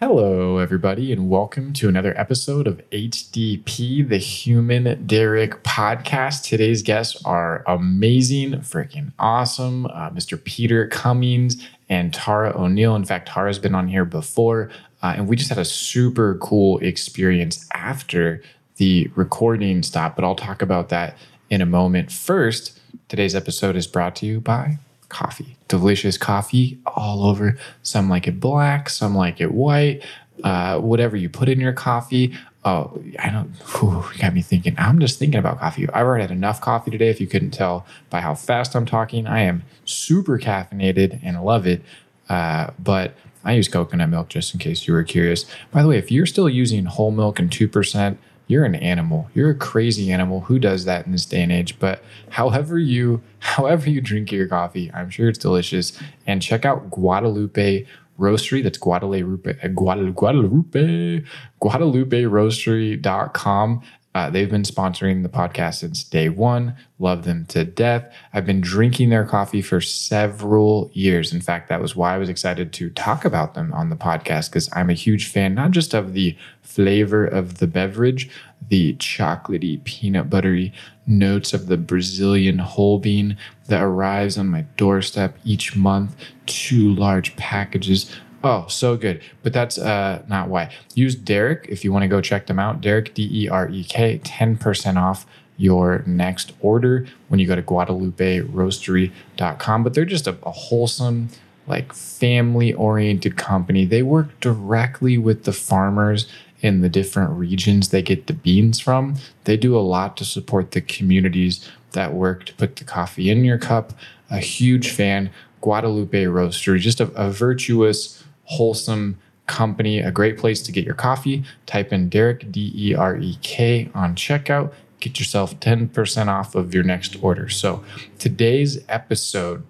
Hello, everybody, and welcome to another episode of HDP, the Human Derek podcast. Today's guests are amazing, freaking awesome. Uh, Mr. Peter Cummings and Tara O'Neil. In fact, Tara's been on here before, uh, and we just had a super cool experience after the recording stop, but I'll talk about that in a moment. First, today's episode is brought to you by coffee. Delicious coffee all over. Some like it black, some like it white. Uh, whatever you put in your coffee. Oh, I don't. Whew, got me thinking. I'm just thinking about coffee. I've already had enough coffee today. If you couldn't tell by how fast I'm talking, I am super caffeinated and love it. Uh, but I use coconut milk just in case you were curious. By the way, if you're still using whole milk and two percent, you're an animal. You're a crazy animal. Who does that in this day and age? But however you however you drink your coffee, I'm sure it's delicious. And check out Guadalupe Roastery. That's Guadalupe Guadalupe Guadalupe GuadalupeRoastery.com. Uh, they've been sponsoring the podcast since day one. Love them to death. I've been drinking their coffee for several years. In fact, that was why I was excited to talk about them on the podcast because I'm a huge fan, not just of the flavor of the beverage, the chocolatey, peanut buttery notes of the Brazilian whole bean that arrives on my doorstep each month, two large packages. Oh, so good. But that's uh, not why. Use Derek if you want to go check them out. Derek, D E R E K, 10% off your next order when you go to GuadalupeRoastery.com. But they're just a, a wholesome, like family oriented company. They work directly with the farmers in the different regions they get the beans from. They do a lot to support the communities that work to put the coffee in your cup. A huge fan. Guadalupe Roastery, just a, a virtuous, wholesome company, a great place to get your coffee. Type in Derek, D E R E K, on checkout. Get yourself 10% off of your next order. So, today's episode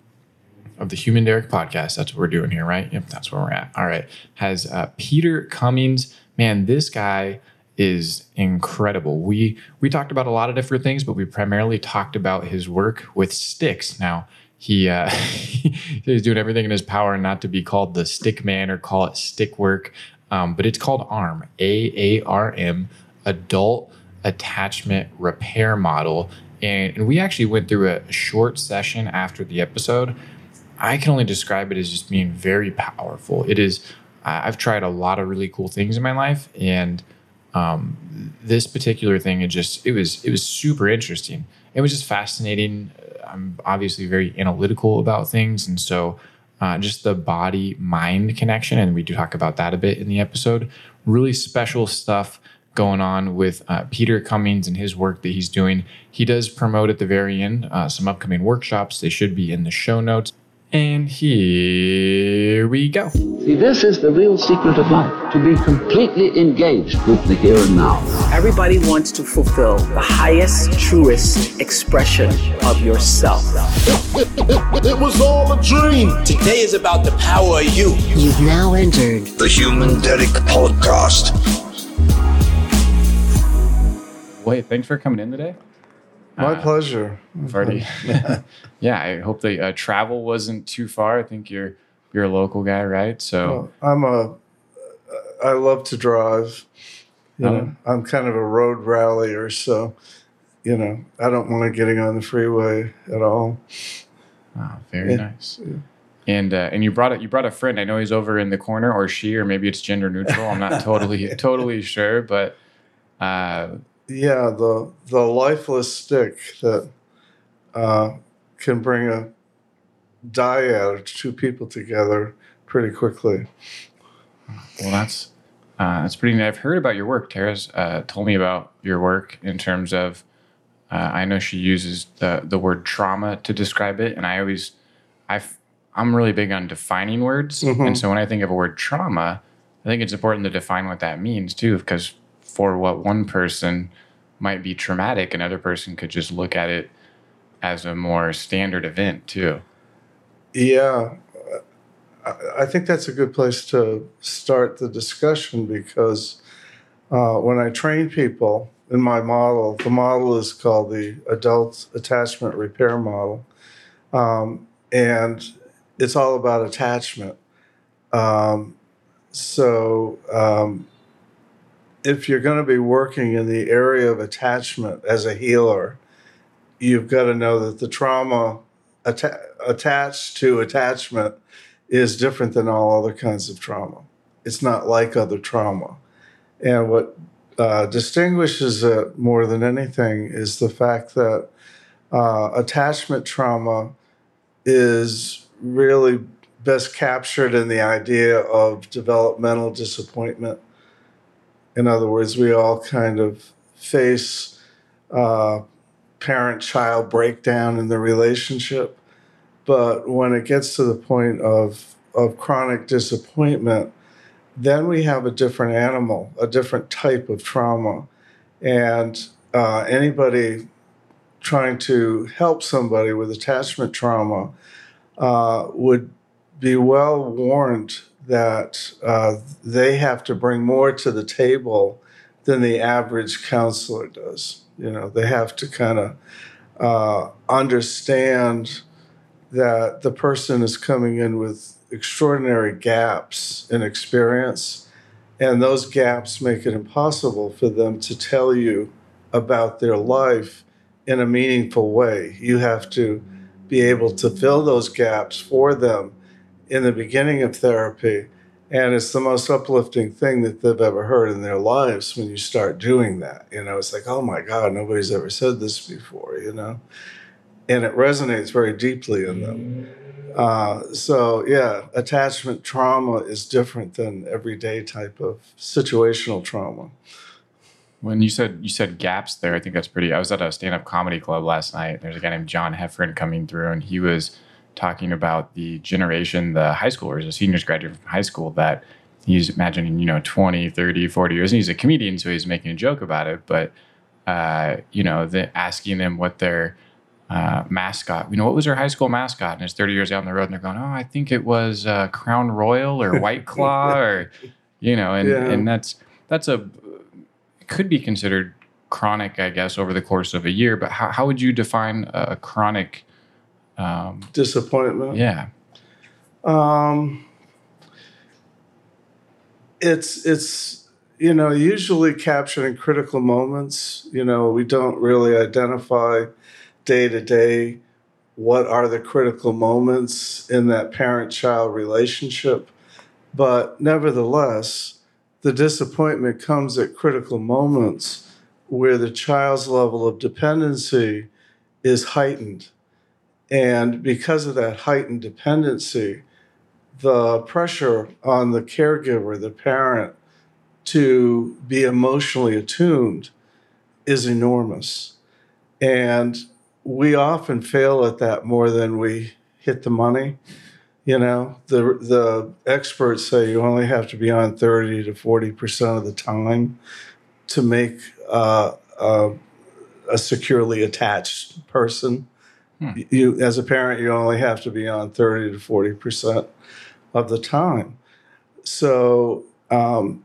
of the Human Derek podcast, that's what we're doing here, right? Yep, that's where we're at. All right. Has uh, Peter Cummings man, this guy is incredible. We we talked about a lot of different things, but we primarily talked about his work with sticks. Now he uh, he's doing everything in his power not to be called the stick man or call it stick work, um, but it's called AARM, A A R M, Adult Attachment Repair Model. And, and we actually went through a short session after the episode. I can only describe it as just being very powerful. It is I've tried a lot of really cool things in my life, and um, this particular thing, it just it was it was super interesting. It was just fascinating. I'm obviously very analytical about things, and so uh, just the body mind connection, and we do talk about that a bit in the episode. Really special stuff going on with uh, Peter Cummings and his work that he's doing. He does promote at the very end uh, some upcoming workshops. They should be in the show notes. And here we go. See, this is the real secret of life to be completely engaged with the here and now. Everybody wants to fulfill the highest, truest expression of yourself. It was all a dream. Today is about the power of you. You've now entered the Human Derek Podcast. Wait, thanks for coming in today. My uh, pleasure. Already, yeah. I hope the uh, travel wasn't too far. I think you're you're a local guy, right? So well, I'm a. I love to drive. You oh. know, I'm kind of a road rallier, so you know I don't mind getting on the freeway at all. Ah, very yeah. nice. Yeah. And uh, and you brought it. You brought a friend. I know he's over in the corner, or she, or maybe it's gender neutral. I'm not totally totally sure, but uh, yeah, the the lifeless stick that uh, can bring a dyad, two people together pretty quickly. Well, that's uh, that's pretty neat. I've heard about your work. Tara's uh, told me about your work in terms of. Uh, I know she uses the the word trauma to describe it, and I always, I, I'm really big on defining words, mm-hmm. and so when I think of a word trauma, I think it's important to define what that means too, because for what one person might be traumatic, another person could just look at it as a more standard event too. Yeah, I think that's a good place to start the discussion because uh, when I train people in my model, the model is called the Adult Attachment Repair Model. Um, and it's all about attachment. Um, so um, if you're going to be working in the area of attachment as a healer, you've got to know that the trauma atta- attached to attachment is different than all other kinds of trauma. It's not like other trauma. And what uh, distinguishes it more than anything is the fact that uh, attachment trauma is really best captured in the idea of developmental disappointment. In other words, we all kind of face uh, parent child breakdown in the relationship. But when it gets to the point of, of chronic disappointment, then we have a different animal, a different type of trauma. And uh, anybody trying to help somebody with attachment trauma uh, would be well warned that uh, they have to bring more to the table than the average counselor does. You know, they have to kind of uh, understand that the person is coming in with extraordinary gaps in experience, and those gaps make it impossible for them to tell you about their life in a meaningful way. You have to be able to fill those gaps for them in the beginning of therapy. And it's the most uplifting thing that they've ever heard in their lives when you start doing that. You know, it's like, oh my God, nobody's ever said this before, you know? And it resonates very deeply in them. Uh, so, yeah, attachment trauma is different than everyday type of situational trauma. When you said you said gaps there, I think that's pretty. I was at a stand up comedy club last night. There's a guy named John Heffron coming through, and he was talking about the generation, the high schoolers, the seniors graduating from high school that he's imagining, you know, 20, 30, 40 years. And he's a comedian, so he's making a joke about it. But, uh, you know, the, asking them what their uh, mascot, you know, what was their high school mascot? And it's 30 years down the road and they're going, oh, I think it was uh, Crown Royal or White Claw or, you know, and, Yeah. and that's, that's a, could be considered chronic, I guess, over the course of a year. But how, how would you define a chronic, um, Disappointment. yeah. Um, it's it's you know usually captured in critical moments. You know we don't really identify day to day what are the critical moments in that parent-child relationship, but nevertheless, the disappointment comes at critical moments where the child's level of dependency is heightened. And because of that heightened dependency, the pressure on the caregiver, the parent, to be emotionally attuned is enormous. And we often fail at that more than we hit the money. You know, the the experts say you only have to be on 30 to 40% of the time to make uh, uh, a securely attached person. You, as a parent, you only have to be on 30 to 40% of the time. So um,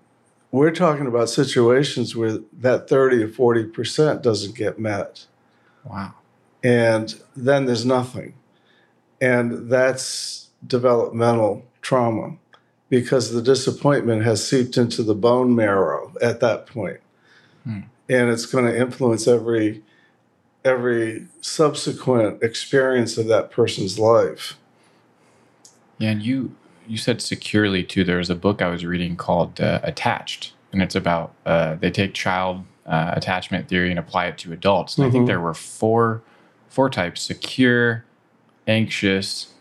we're talking about situations where that 30 or 40% doesn't get met. Wow. And then there's nothing. And that's developmental trauma because the disappointment has seeped into the bone marrow at that point. And it's going to influence every every subsequent experience of that person's life. Yeah, and you you said securely too. There was a book I was reading called uh, Attached, and it's about uh, they take child uh, attachment theory and apply it to adults. And I think there were four four types: secure, anxious,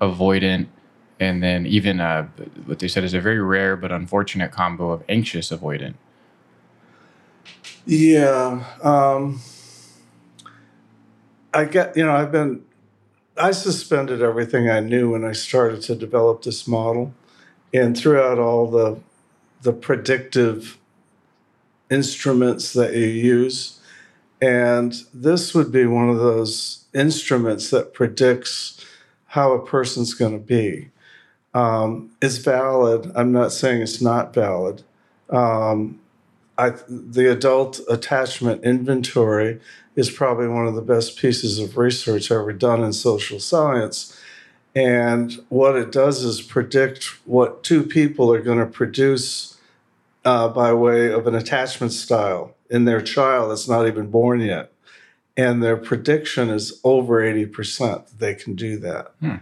avoidant, and then even uh, what they said is a very rare but unfortunate combo of anxious avoidant. Yeah. Um, I get, you know, I've been, I suspended everything I knew when I started to develop this model. And throughout all the, the predictive instruments that you use, and this would be one of those instruments that predicts how a person's going to be. Um, it's valid. I'm not saying it's not valid. Um, I, the adult attachment inventory is probably one of the best pieces of research ever done in social science. And what it does is predict what two people are going to produce uh, by way of an attachment style in their child that's not even born yet. And their prediction is over 80% that they can do that. Hmm.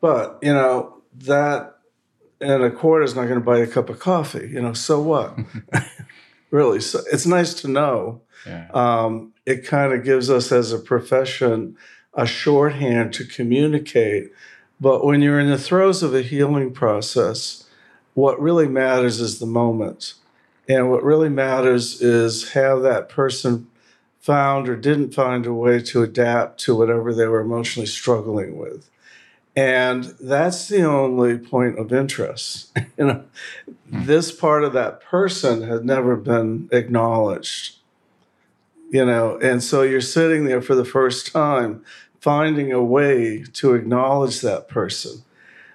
But, you know, that and a quarter is not going to buy a cup of coffee, you know, so what? really. So it's nice to know. Yeah. Um, it kind of gives us as a profession a shorthand to communicate. But when you're in the throes of a healing process, what really matters is the moment. And what really matters is have that person found or didn't find a way to adapt to whatever they were emotionally struggling with. And that's the only point of interest. you know, this part of that person had never been acknowledged. You know, and so you're sitting there for the first time finding a way to acknowledge that person.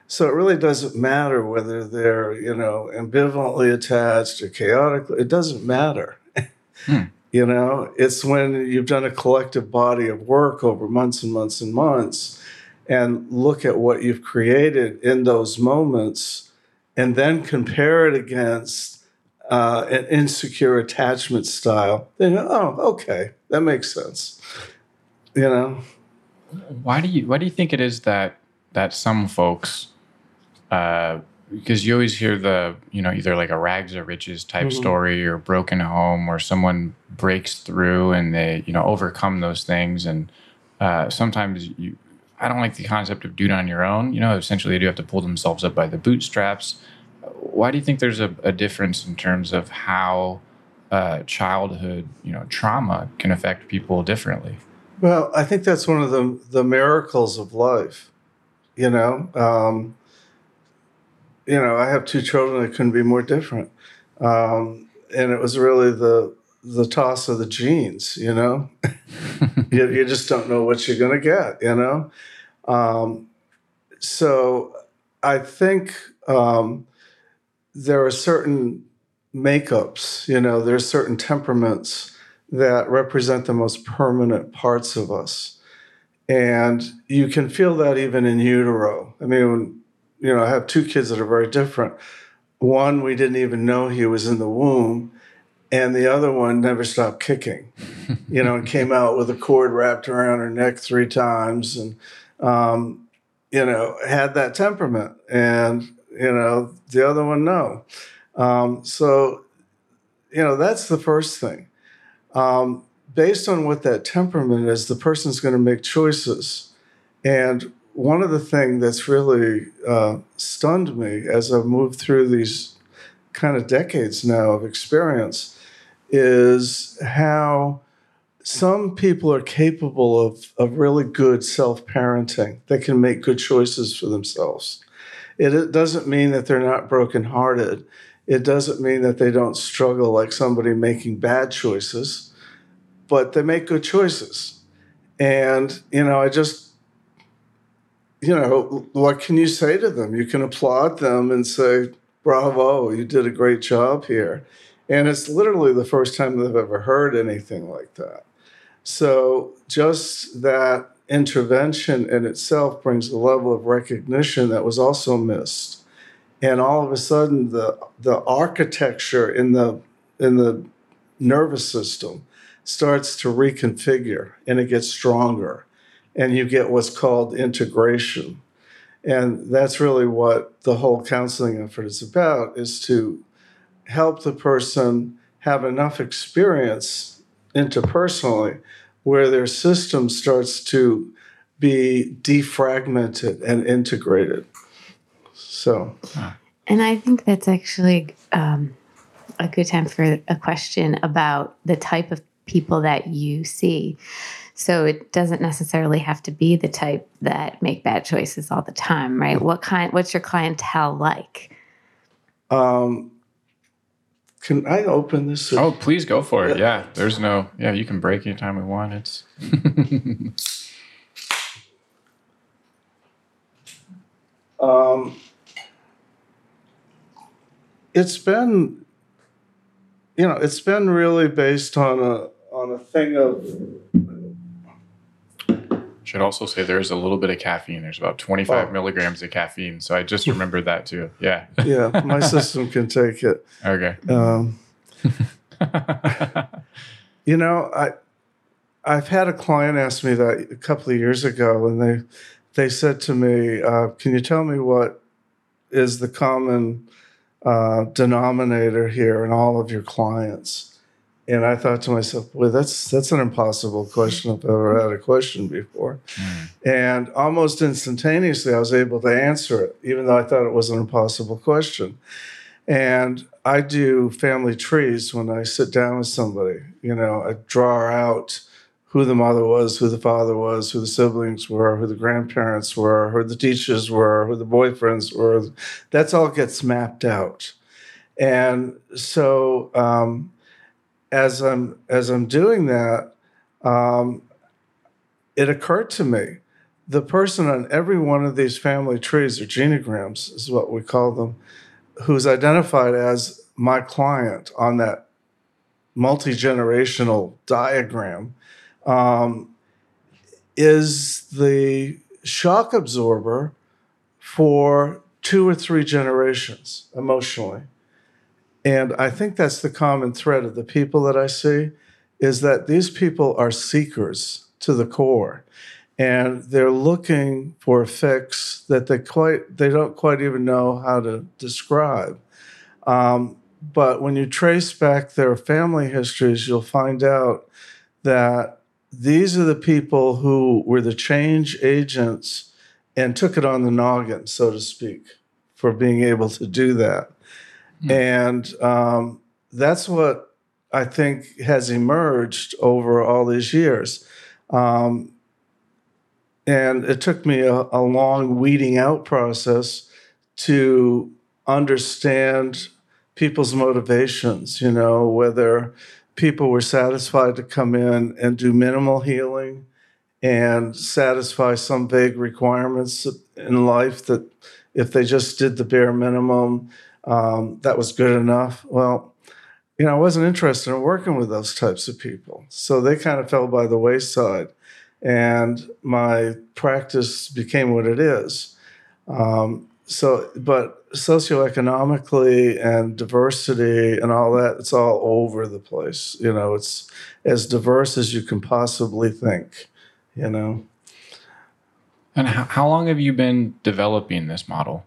So it really doesn't matter whether they're, you know, ambivalently attached or chaotically, it doesn't matter. Hmm. You know, it's when you've done a collective body of work over months and months and months and look at what you've created in those moments and then compare it against uh, an insecure attachment style, then, oh, okay, that makes sense. You know? Why do you Why do you think it is that that some folks, uh, because you always hear the you know either like a rags or riches type Mhm. story or broken home or someone breaks through and they you know overcome those things and uh, sometimes you. I don't like the concept of do it on your own. You know, essentially they do have to pull themselves up by the bootstraps. Why do you think there's a, a difference in terms of how uh, childhood, you know, trauma can affect people differently? Well, I think that's one of the the miracles of life. You know, um, you know, I have two children that couldn't be more different, um, and it was really the the toss of the genes. You know, you, you just don't know what you're going to get. You know, um, so I think um, there are certain makeups. You know, there are certain temperaments that represent the most permanent parts of us. And you can feel that even in utero. I mean, you know, I have two kids that are very different. One, we didn't even know he was in the womb, and the other one never stopped kicking, you know, and came out with a cord wrapped around her neck three times and, um, you know, had that temperament. And, you know, the other one, no. Um, so, you know, that's the first thing um, based on what that temperament is, the person's going to make choices. And one of the things that's really uh, stunned me as I've moved through these kind of decades now of experience is how some people are capable of, of really good self parenting. They can make good choices for themselves. It, it doesn't mean that they're not brokenhearted. It doesn't mean that they don't struggle like somebody making bad choices, but they make good choices. And, you know, I just, you know, what can you say to them? You can applaud them and say, bravo, you did a great job here. And it's literally the first time they've ever heard anything like that. So just that intervention in itself brings a level of recognition that was also missed. And all of a sudden the the architecture in the in the nervous system starts to reconfigure and it gets stronger. And you get what's called integration. And that's really what the whole counseling effort is about is to help the person have enough experience interpersonally where their system starts to be defragmented and integrated. So, And I think that's actually um, a good time for a question about the type of people that you see. So it doesn't necessarily have to be the type that make bad choices all the time, right? What kind? What's your clientele like? um, can I open this? Oh, please go for it. Yeah, there's no. Yeah, you can break anytime we want. It's. Um, it's been, you know, it's been really based on a on a thing of Should also say there is a little bit of caffeine. There's about 25 Oh. milligrams of caffeine. So I just remembered that too. Yeah. Yeah, my system can take it. Okay. Um, you know, I I've had a client ask me that a couple of years ago, and they they said to me, uh, "Can you tell me what is the common uh, denominator here in all of your clients?" And I thought to myself, "Boy, that's that's an impossible question. I've ever had a question before." And almost instantaneously, I was able to answer it, even though I thought it was an impossible question. And I do family trees when I sit down with somebody. You know, I draw out who the mother was, who the father was, who the siblings were, who the grandparents were, who the teachers were, who the boyfriends were. That's all gets mapped out. And so um, as I'm as I'm doing that, um, it occurred to me the person on every one of these family trees or genograms is what we call them who's identified as my client on that multi-generational diagram um, is the shock absorber for two or three generations emotionally and i think that's the common thread of the people that i see is that these people are seekers to the core. And they're looking for a fix that they quite they don't quite even know how to describe. Um, but when you trace back their family histories you'll find out that these are the people who were the change agents and took it on the noggin so to speak for being able to do that and um, that's what i think has emerged over all these years. Um, and it took me a, a long weeding out process to understand people's motivations, you know, whether people were satisfied to come in and do minimal healing and satisfy some vague requirements in life that if they just did the bare minimum, um, that was good enough. Well, you know, I wasn't interested in working with those types of people. So they kind of fell by the wayside and my practice became what it is. Um, so, but socioeconomically and diversity and all that, it's all over the place. You know, it's as diverse as you can possibly think, you know. And how, how long have you been developing this model?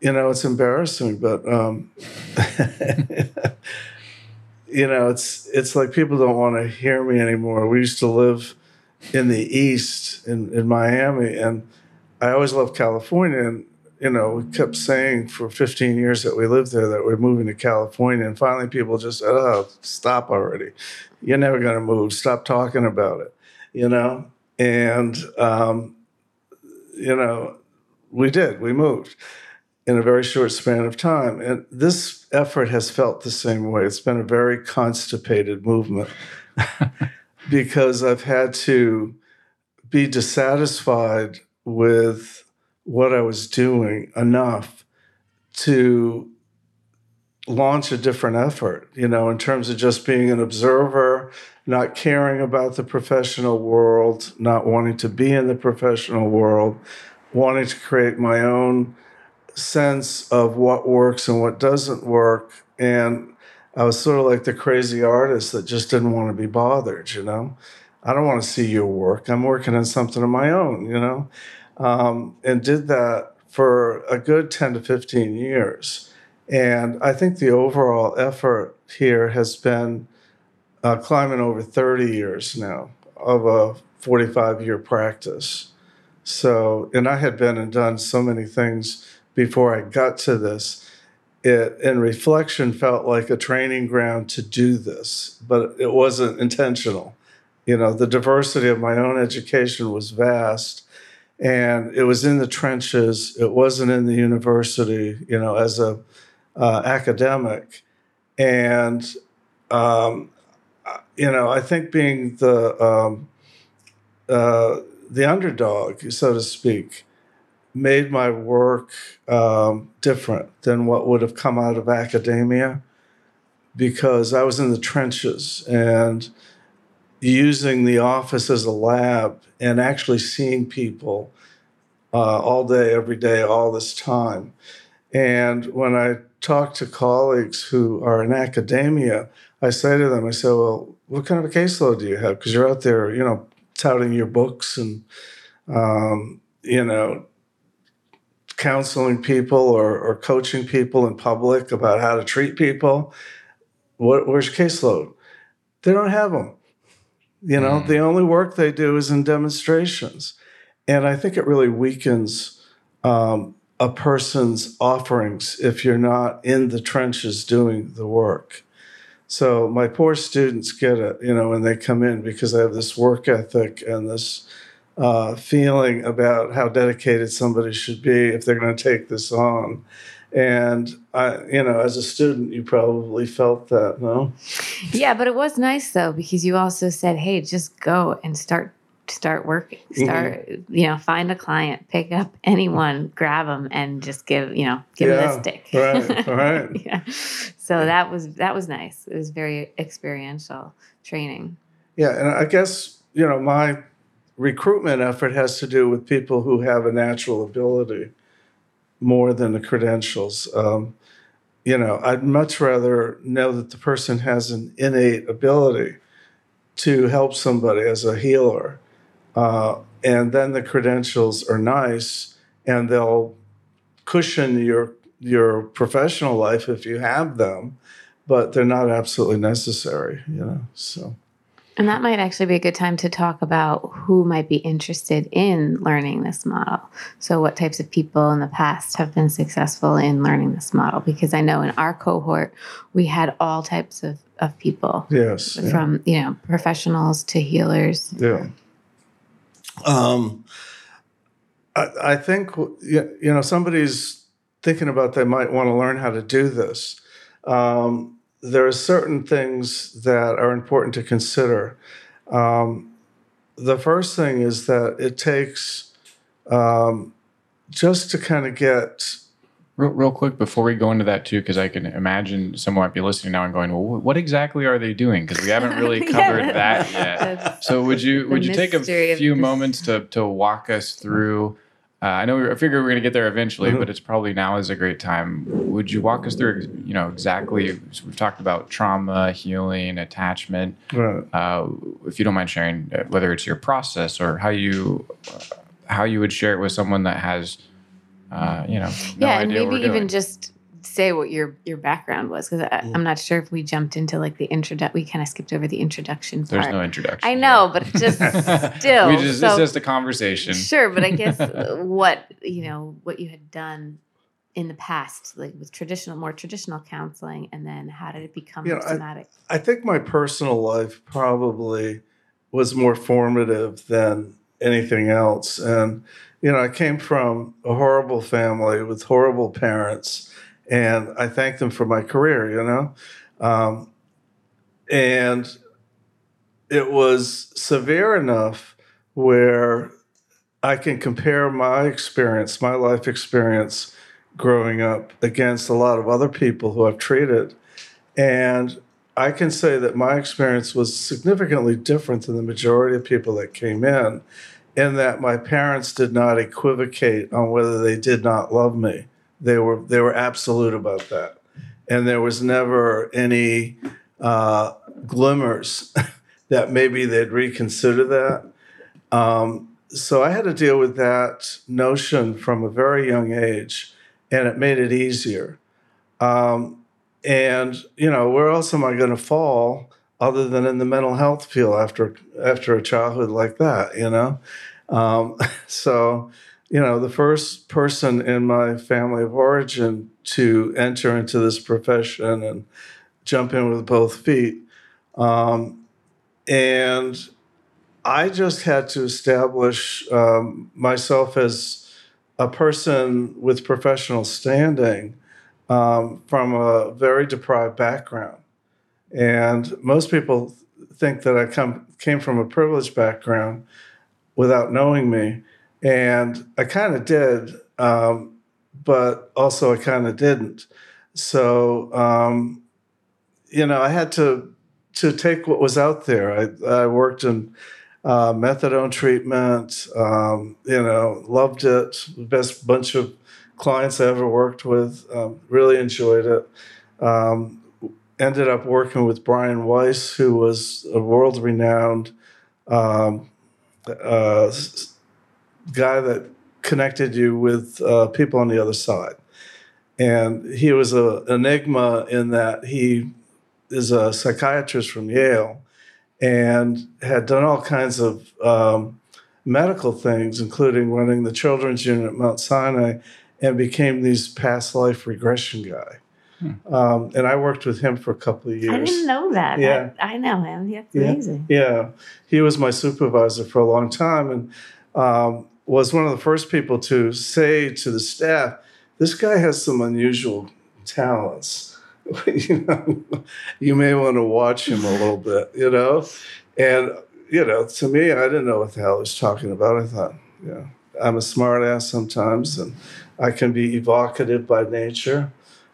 You know, it's embarrassing, but um, you know, it's it's like people don't want to hear me anymore. We used to live in the east in, in Miami, and I always loved California. And you know, we kept saying for 15 years that we lived there that we're moving to California, and finally people just said, "Oh, stop already! You're never going to move. Stop talking about it." You know, and um, you know, we did. We moved in a very short span of time. And this effort has felt the same way. It's been a very constipated movement because I've had to be dissatisfied with what I was doing enough to launch a different effort, you know, in terms of just being an observer, not caring about the professional world, not wanting to be in the professional world, wanting to create my own sense of what works and what doesn't work. And I was sort of like the crazy artist that just didn't want to be bothered, you know? I don't want to see your work. I'm working on something of my own, you know? Um, and did that for a good 10 to 15 years. And I think the overall effort here has been uh, climbing over 30 years now of a 45 year practice. So, and I had been and done so many things before I got to this. It, in reflection, felt like a training ground to do this, but it wasn't intentional. You know, the diversity of my own education was vast, and it was in the trenches. It wasn't in the university. You know, as a uh, academic, and um, you know, I think being the um, uh, the underdog, so to speak, made my work um, different than what would have come out of academia because I was in the trenches and using the office as a lab and actually seeing people uh, all day, every day, all this time. And when I talk to colleagues who are in academia, I say to them, I say, well, what kind of a caseload do you have? Because you're out there, you know, touting your books and, um, you know, counseling people or, or coaching people in public about how to treat people. What, where's your caseload? They don't have them. You know, mm. the only work they do is in demonstrations. And I think it really weakens um, a person's offerings if you're not in the trenches doing the work. So my poor students get it, you know, when they come in because I have this work ethic and this uh, feeling about how dedicated somebody should be if they're going to take this on. And I, you know, as a student, you probably felt that, no? Yeah, but it was nice though because you also said, "Hey, just go and start start working mm-hmm. start mm-hmm. you know find a client pick up anyone grab them and just give you know give yeah, them a stick right right yeah so that was that was nice it was very experiential training yeah and i guess you know my recruitment effort has to do with people who have a natural ability more than the credentials um, you know i'd much rather know that the person has an innate ability to help somebody as a healer uh, and then the credentials are nice and they'll cushion your your professional life if you have them, but they're not absolutely necessary, you know. So and that might actually be a good time to talk about who might be interested in learning this model. So, what types of people in the past have been successful in learning this model? Because I know in our cohort, we had all types of, of people. Yes. From, yeah. you know, professionals to healers. Yeah. Um, I, I think you know somebody's thinking about they might want to learn how to do this. Um, there are certain things that are important to consider. Um, the first thing is that it takes um, just to kind of get Real, real quick before we go into that too, because I can imagine someone might be listening now and going, "Well, what exactly are they doing?" Because we haven't really covered yeah, that yet. So would you would you take a few moments to to walk us through? Uh, I know we, I figure we're going to get there eventually, mm-hmm. but it's probably now is a great time. Would you walk us through, you know, exactly? We've talked about trauma, healing, attachment. Right. Uh, if you don't mind sharing, uh, whether it's your process or how you how you would share it with someone that has uh, you know, no yeah, and maybe even just say what your your background was because mm. I'm not sure if we jumped into like the introduction. We kind of skipped over the introduction. There's no introduction. I know, but just still, we just so, it's just a conversation. Sure, but I guess what you know what you had done in the past, like with traditional, more traditional counseling, and then how did it become you know, systematic? I, I think my personal life probably was more formative than anything else, and you know, I came from a horrible family with horrible parents, and I thank them for my career, you know. Um, and it was severe enough where I can compare my experience, my life experience growing up against a lot of other people who I've treated. And I can say that my experience was significantly different than the majority of people that came in in that my parents did not equivocate on whether they did not love me. They were they were absolute about that, and there was never any uh, glimmers that maybe they'd reconsider that. Um, so I had to deal with that notion from a very young age, and it made it easier. Um, and you know, where else am I going to fall? other than in the mental health field after after a childhood like that, you know. Um, so, you know, the first person in my family of origin to enter into this profession and jump in with both feet, um, and I just had to establish um, myself as a person with professional standing um, from a very deprived background. And most people think that I come came from a privileged background without knowing me, and I kind of did, um, but also I kind of didn't. So um, you know, I had to to take what was out there. I, I worked in uh, methadone treatment, um, you know, loved it. Best bunch of clients I ever worked with. Um, really enjoyed it. Um, ended up working with Brian Weiss, who was a world renowned um, uh, guy that connected you with uh, people on the other side. And he was an enigma in that he is a psychiatrist from Yale and had done all kinds of um, medical things, including running the children's unit at Mount Sinai, and became these past life regression guy. Hmm. Um, and I worked with him for a couple of years. I didn't know that. Yeah. I, I know him. That's yeah. amazing. Yeah. He was my supervisor for a long time and um, was one of the first people to say to the staff, this guy has some unusual talents. you know, you may want to watch him a little bit, you know? And, you know, to me, I didn't know what the hell he was talking about. I thought, yeah, I'm a smart ass sometimes and I can be evocative by nature.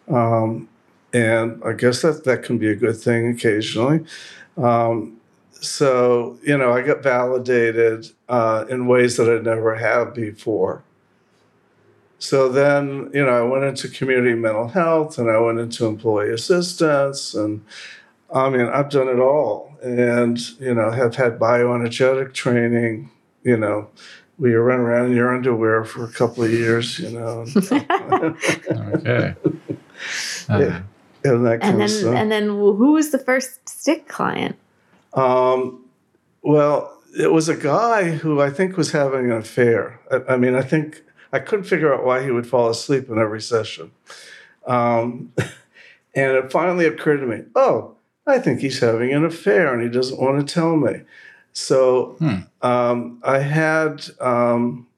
Um, and I guess that that can be a good thing occasionally. Um, so you know, I got validated uh, in ways that I never have before. So then, you know, I went into community mental health, and I went into employee assistance, and I mean, I've done it all, and you know, have had bioenergetic training. You know, we run around in your underwear for a couple of years. You know. okay. yeah, and that and then and then who was the first stick client? Um, well, it was a guy who I think was having an affair. I, I, mean, I think I couldn't figure out why he would fall asleep in every session. Um, and it finally occurred to me, oh, I think he's having an affair and he doesn't want to tell me. So hmm. um, I had um,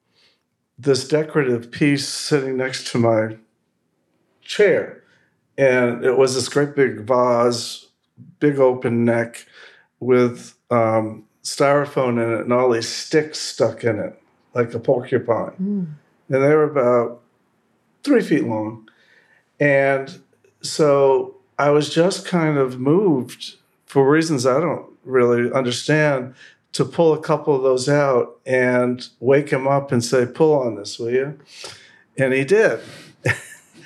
this decorative piece sitting next to my chair. And it was this great big vase, big open neck with um, styrofoam in it and all these sticks stuck in it, like a porcupine. Mm. And they were about three feet long. And so I was just kind of moved for reasons I don't really understand to pull a couple of those out and wake him up and say, pull on this, will you? And he did.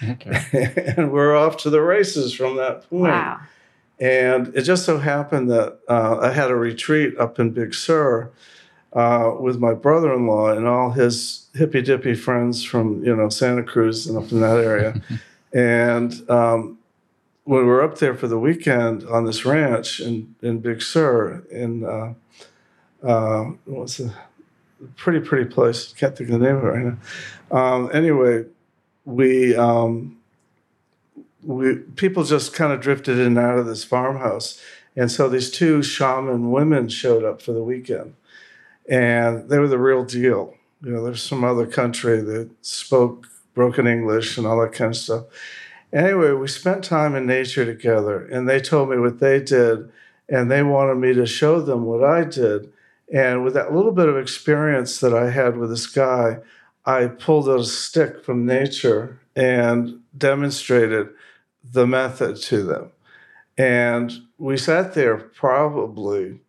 Okay. and we're off to the races from that point. Wow. And it just so happened that uh, I had a retreat up in Big Sur uh, with my brother-in-law and all his hippy dippy friends from you know Santa Cruz and up in that area. and um, when we were up there for the weekend on this ranch in, in Big Sur, in uh, uh, what's a pretty pretty place? Can't think of the name of it right now. Um, anyway, we um, we people just kind of drifted in and out of this farmhouse, and so these two shaman women showed up for the weekend, and they were the real deal. You know, there's some other country that spoke broken English and all that kind of stuff. Anyway, we spent time in nature together, and they told me what they did, and they wanted me to show them what I did. And with that little bit of experience that I had with this guy, I pulled a stick from nature and demonstrated the method to them. And we sat there probably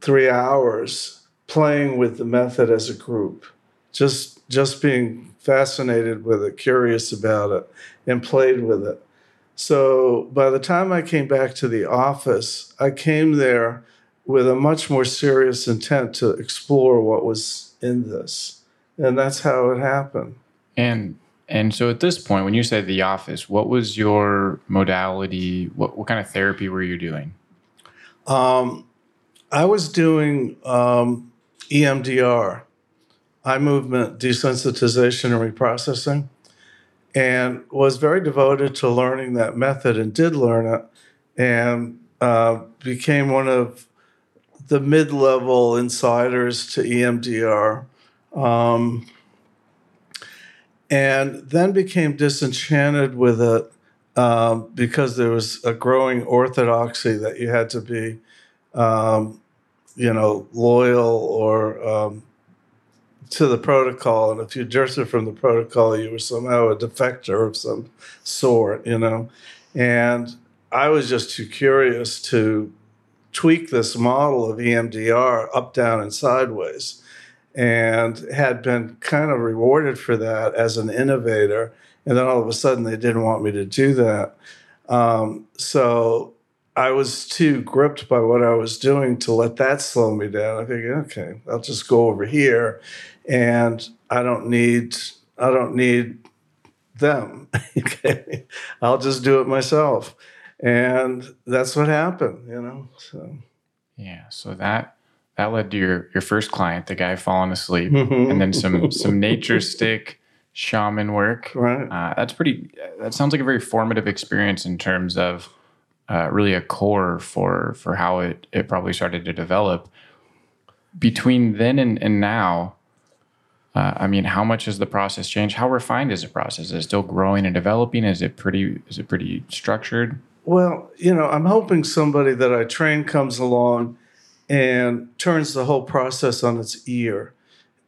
three hours playing with the method as a group, just just being fascinated with it, curious about it, and played with it. So by the time I came back to the office, I came there with a much more serious intent to explore what was in this. And that's how it happened. And and so at this point, when you said the office, what was your modality? What, what kind of therapy were you doing? Um, I was doing um, EMDR, eye movement desensitization and reprocessing, and was very devoted to learning that method and did learn it and uh, became one of the mid level insiders to EMDR. Um, and then became disenchanted with it um, because there was a growing orthodoxy that you had to be, um, you know, loyal or um, to the protocol. And if you drifted from the protocol, you were somehow a defector of some sort, you know. And I was just too curious to tweak this model of EMDR up, down, and sideways, and had been kind of rewarded for that as an innovator. And then all of a sudden, they didn't want me to do that. Um, so I was too gripped by what I was doing to let that slow me down. I figured, okay, I'll just go over here, and I don't need I don't need them. okay, I'll just do it myself, and that's what happened. You know, so Yeah. So that that led to your your first client, the guy falling asleep, Mhm. and then some some nature stick shaman work. right. Uh, that's pretty. That sounds like a very formative experience in terms of uh, really a core for for how it it probably started to develop. Between then and, and now, uh, I mean, how much has the process changed? How refined is the process? Is it still growing and developing? Is it pretty? Is it pretty structured? Well, you know, I'm hoping somebody that I train comes along and turns the whole process on its ear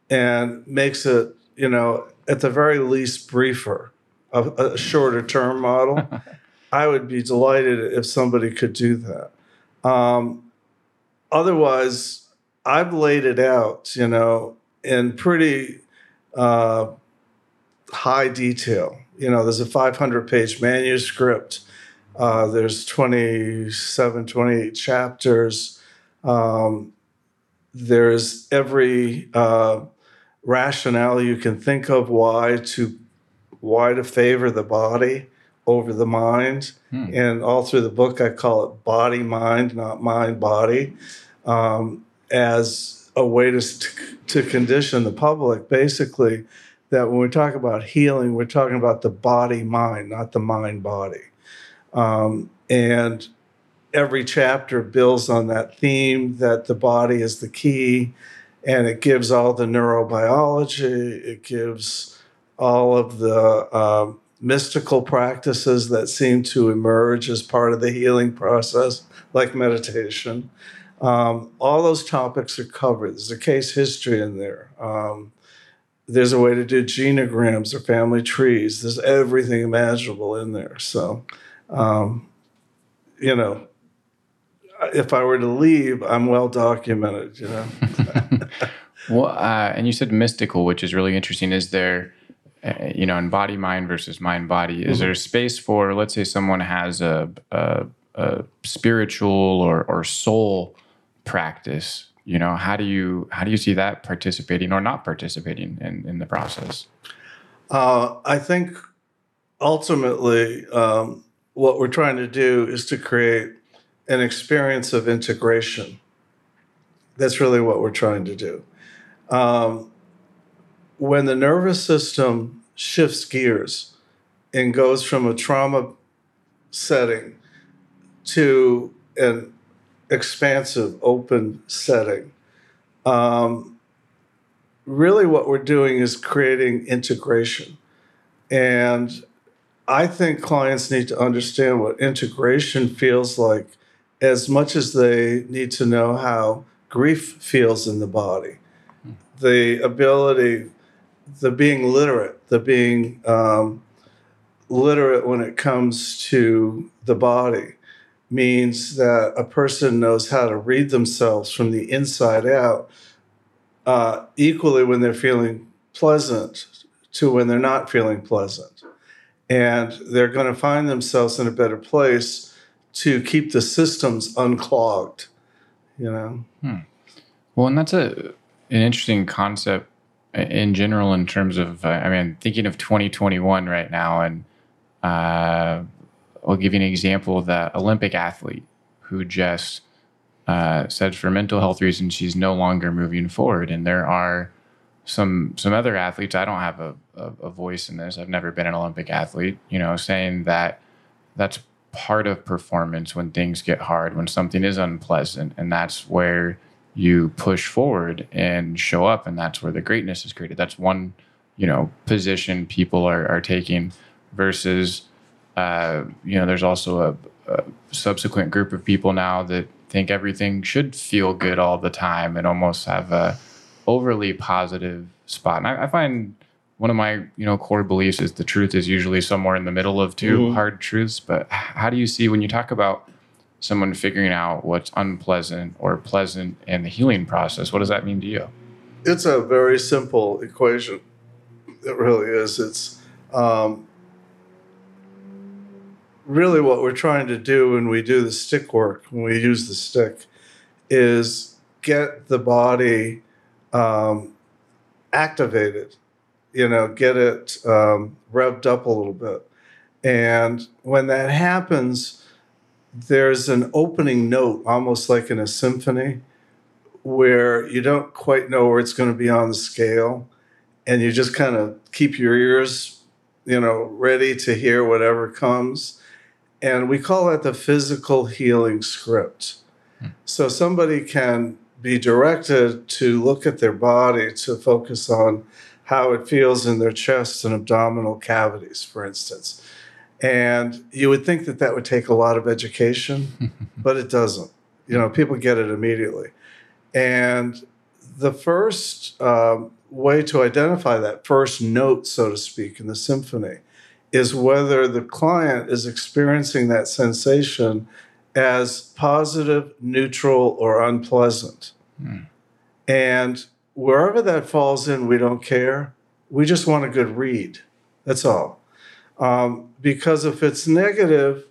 and makes it, you know, at the very least briefer, a, a shorter term model. I would be delighted if somebody could do that. Um, otherwise, I've laid it out, you know, in pretty uh, high detail. You know, there's a 500 page manuscript. Uh, there's 27, 28 chapters. Um, there's every uh, rationale you can think of why to why to favor the body over the mind. Hmm. And all through the book, I call it body mind, not mind body, um, as a way to, to condition the public, basically, that when we talk about healing, we're talking about the body mind, not the mind body. Um, and every chapter builds on that theme that the body is the key and it gives all the neurobiology, it gives all of the um, mystical practices that seem to emerge as part of the healing process, like meditation. Um, all those topics are covered. There's a case history in there. Um, there's a way to do genograms or family trees. There's everything imaginable in there. So, um, you know, if I were to leave, I'm well documented. You know. Well, uh, and you said mystical, which is really interesting. Is there, uh, you know, in body mind versus mind body, is there space for, let's say, someone has a, a, a spiritual or, or soul practice? You know, how do you how do you see that participating or not participating in, in the process? Uh, I think ultimately um, what we're trying to do is to create an experience of integration. That's really what we're trying to do. Um, when the nervous system shifts gears and goes from a trauma setting to an expansive, open setting, um, really what we're doing is creating integration. And I think clients need to understand what integration feels like as much as they need to know how grief feels in the body. The ability, the being literate, the being um, literate when it comes to the body means that a person knows how to read themselves from the inside out uh, equally when they're feeling pleasant to when they're not feeling pleasant. And they're going to find themselves in a better place to keep the systems unclogged, you know? Well, and that's a an interesting concept in general in terms of uh, I mean thinking of 2021 right now, and uh, I'll give you an example of the Olympic athlete who just uh, said for mental health reasons she's no longer moving forward, and there are some some other athletes. I don't have a, a, a voice in this. I've never been an Olympic athlete. You know, saying that that's part of performance when things get hard, when something is unpleasant, and that's where you push forward and show up, and that's where the greatness is created. That's one, you know, position people are, are taking versus, uh, you know, there's also a, a subsequent group of people now that think everything should feel good all the time and almost have a overly positive spot. And I, I find one of my you know core beliefs is the truth is usually somewhere in the middle of 2 Mhm. hard truths. But how do you see when you talk about someone figuring out what's unpleasant or pleasant in the healing process. What does that mean to you? It's a very simple equation. It really is. It's um, really what we're trying to do when we do the stick work, when we use the stick, is get the body um, activated, you know, get it um, revved up a little bit. And when that happens, there's an opening note, almost like in a symphony, where you don't quite know where it's going to be on the scale. And you just kind of keep your ears, you know, ready to hear whatever comes. And we call that the physical healing script. So somebody can be directed to look at their body to focus on how it feels in their chest and abdominal cavities, for instance. And you would think that that would take a lot of education, but it doesn't. You know, people get it immediately. And the first um, way to identify that first note, so to speak, in the symphony is whether the client is experiencing that sensation as positive, neutral, or unpleasant. And wherever that falls in, we don't care. We just want a good read. That's all. Um, because if it's negative,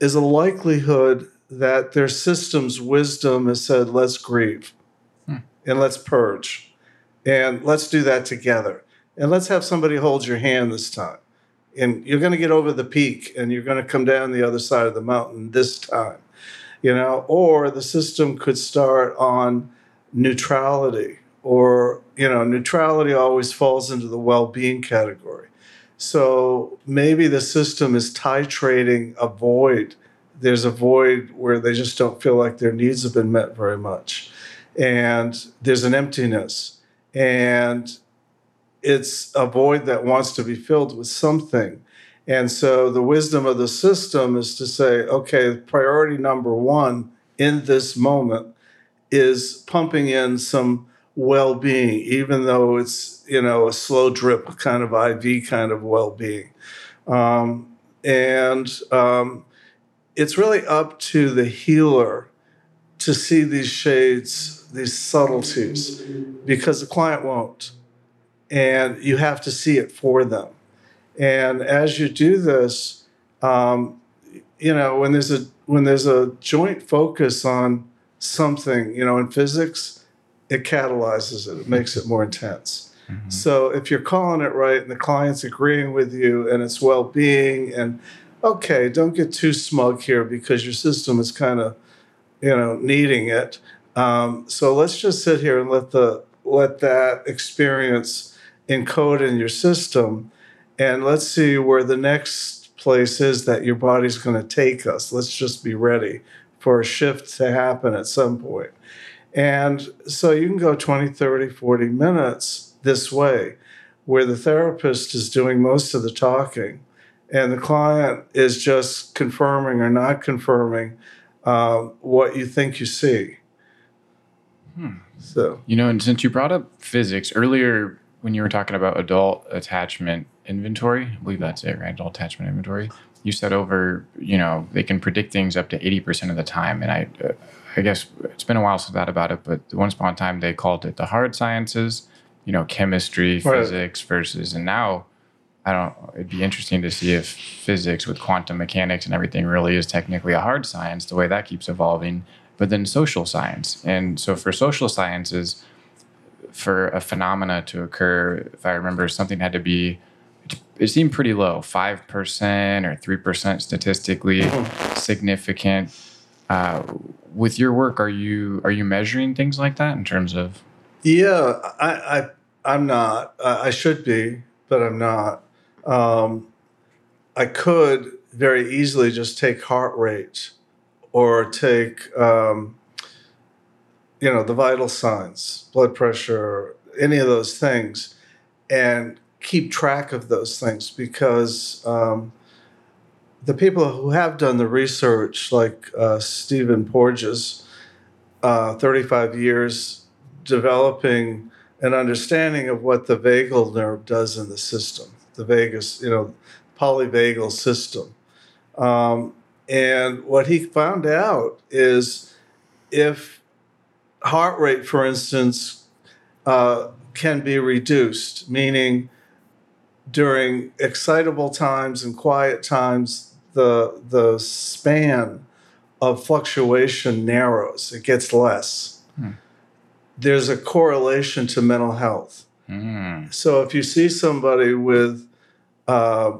is a likelihood that their system's wisdom has said, let's grieve and let's purge and let's do that together. And let's have somebody hold your hand this time. And you're going to get over the peak and you're going to come down the other side of the mountain this time. You know, or the system could start on neutrality, or, you know, neutrality always falls into the well being category. So maybe the system is titrating a void. There's a void where they just don't feel like their needs have been met very much. And there's an emptiness. And it's a void that wants to be filled with something. And so the wisdom of the system is to say, okay, priority number one in this moment is pumping in some well-being, even though it's you know a slow drip kind of IV kind of well-being, um, and um, it's really up to the healer to see these shades, these subtleties, because the client won't, and you have to see it for them. And as you do this, um, you know when there's a when there's a joint focus on something, you know, in physics it catalyzes it, it makes it more intense. Mm-hmm. So if you're calling it right and the client's agreeing with you and it's well being, and okay, don't get too smug here because your system is kind of, you know, needing it. Um, so let's just sit here and let the let that experience encode in your system, and let's see where the next place is that your body's going to take us. Let's just be ready for a shift to happen at some point. And so you can go 20, 30, 40 minutes this way, where the therapist is doing most of the talking and the client is just confirming or not confirming uh, what you think you see. Hmm. So, you know, and since you brought up physics earlier, when you were talking about adult attachment inventory, I believe that's it, right? Adult attachment inventory. You said over, you know, they can predict things up to 80% of the time. And I, uh, I guess it's been a while since I thought about it, but once upon a time they called it the hard sciences, you know, chemistry, right. physics versus, and now I don't, it'd be interesting to see if physics with quantum mechanics and everything really is technically a hard science, the way that keeps evolving, but then social science. And so for social sciences, for a phenomena to occur, if I remember, something had to be, it seemed pretty low, 5% or 3% statistically mm-hmm. significant uh, with your work, are you are you measuring things like that in terms of? Yeah, I, I I'm not. I should be, but I'm not. Um, I could very easily just take heart rate or take um, you know the vital signs, blood pressure, any of those things, and keep track of those things because um, the people who have done the research, like uh, Stephen Porges, uh, 35 years developing an understanding of what the vagal nerve does in the system, the vagus, you know, polyvagal system. Um, and what he found out is if heart rate, for instance, uh, can be reduced, meaning during excitable times and quiet times, the, the span of fluctuation narrows, it gets less. Hmm. There's a correlation to mental health. Mm. So if you see somebody with, uh,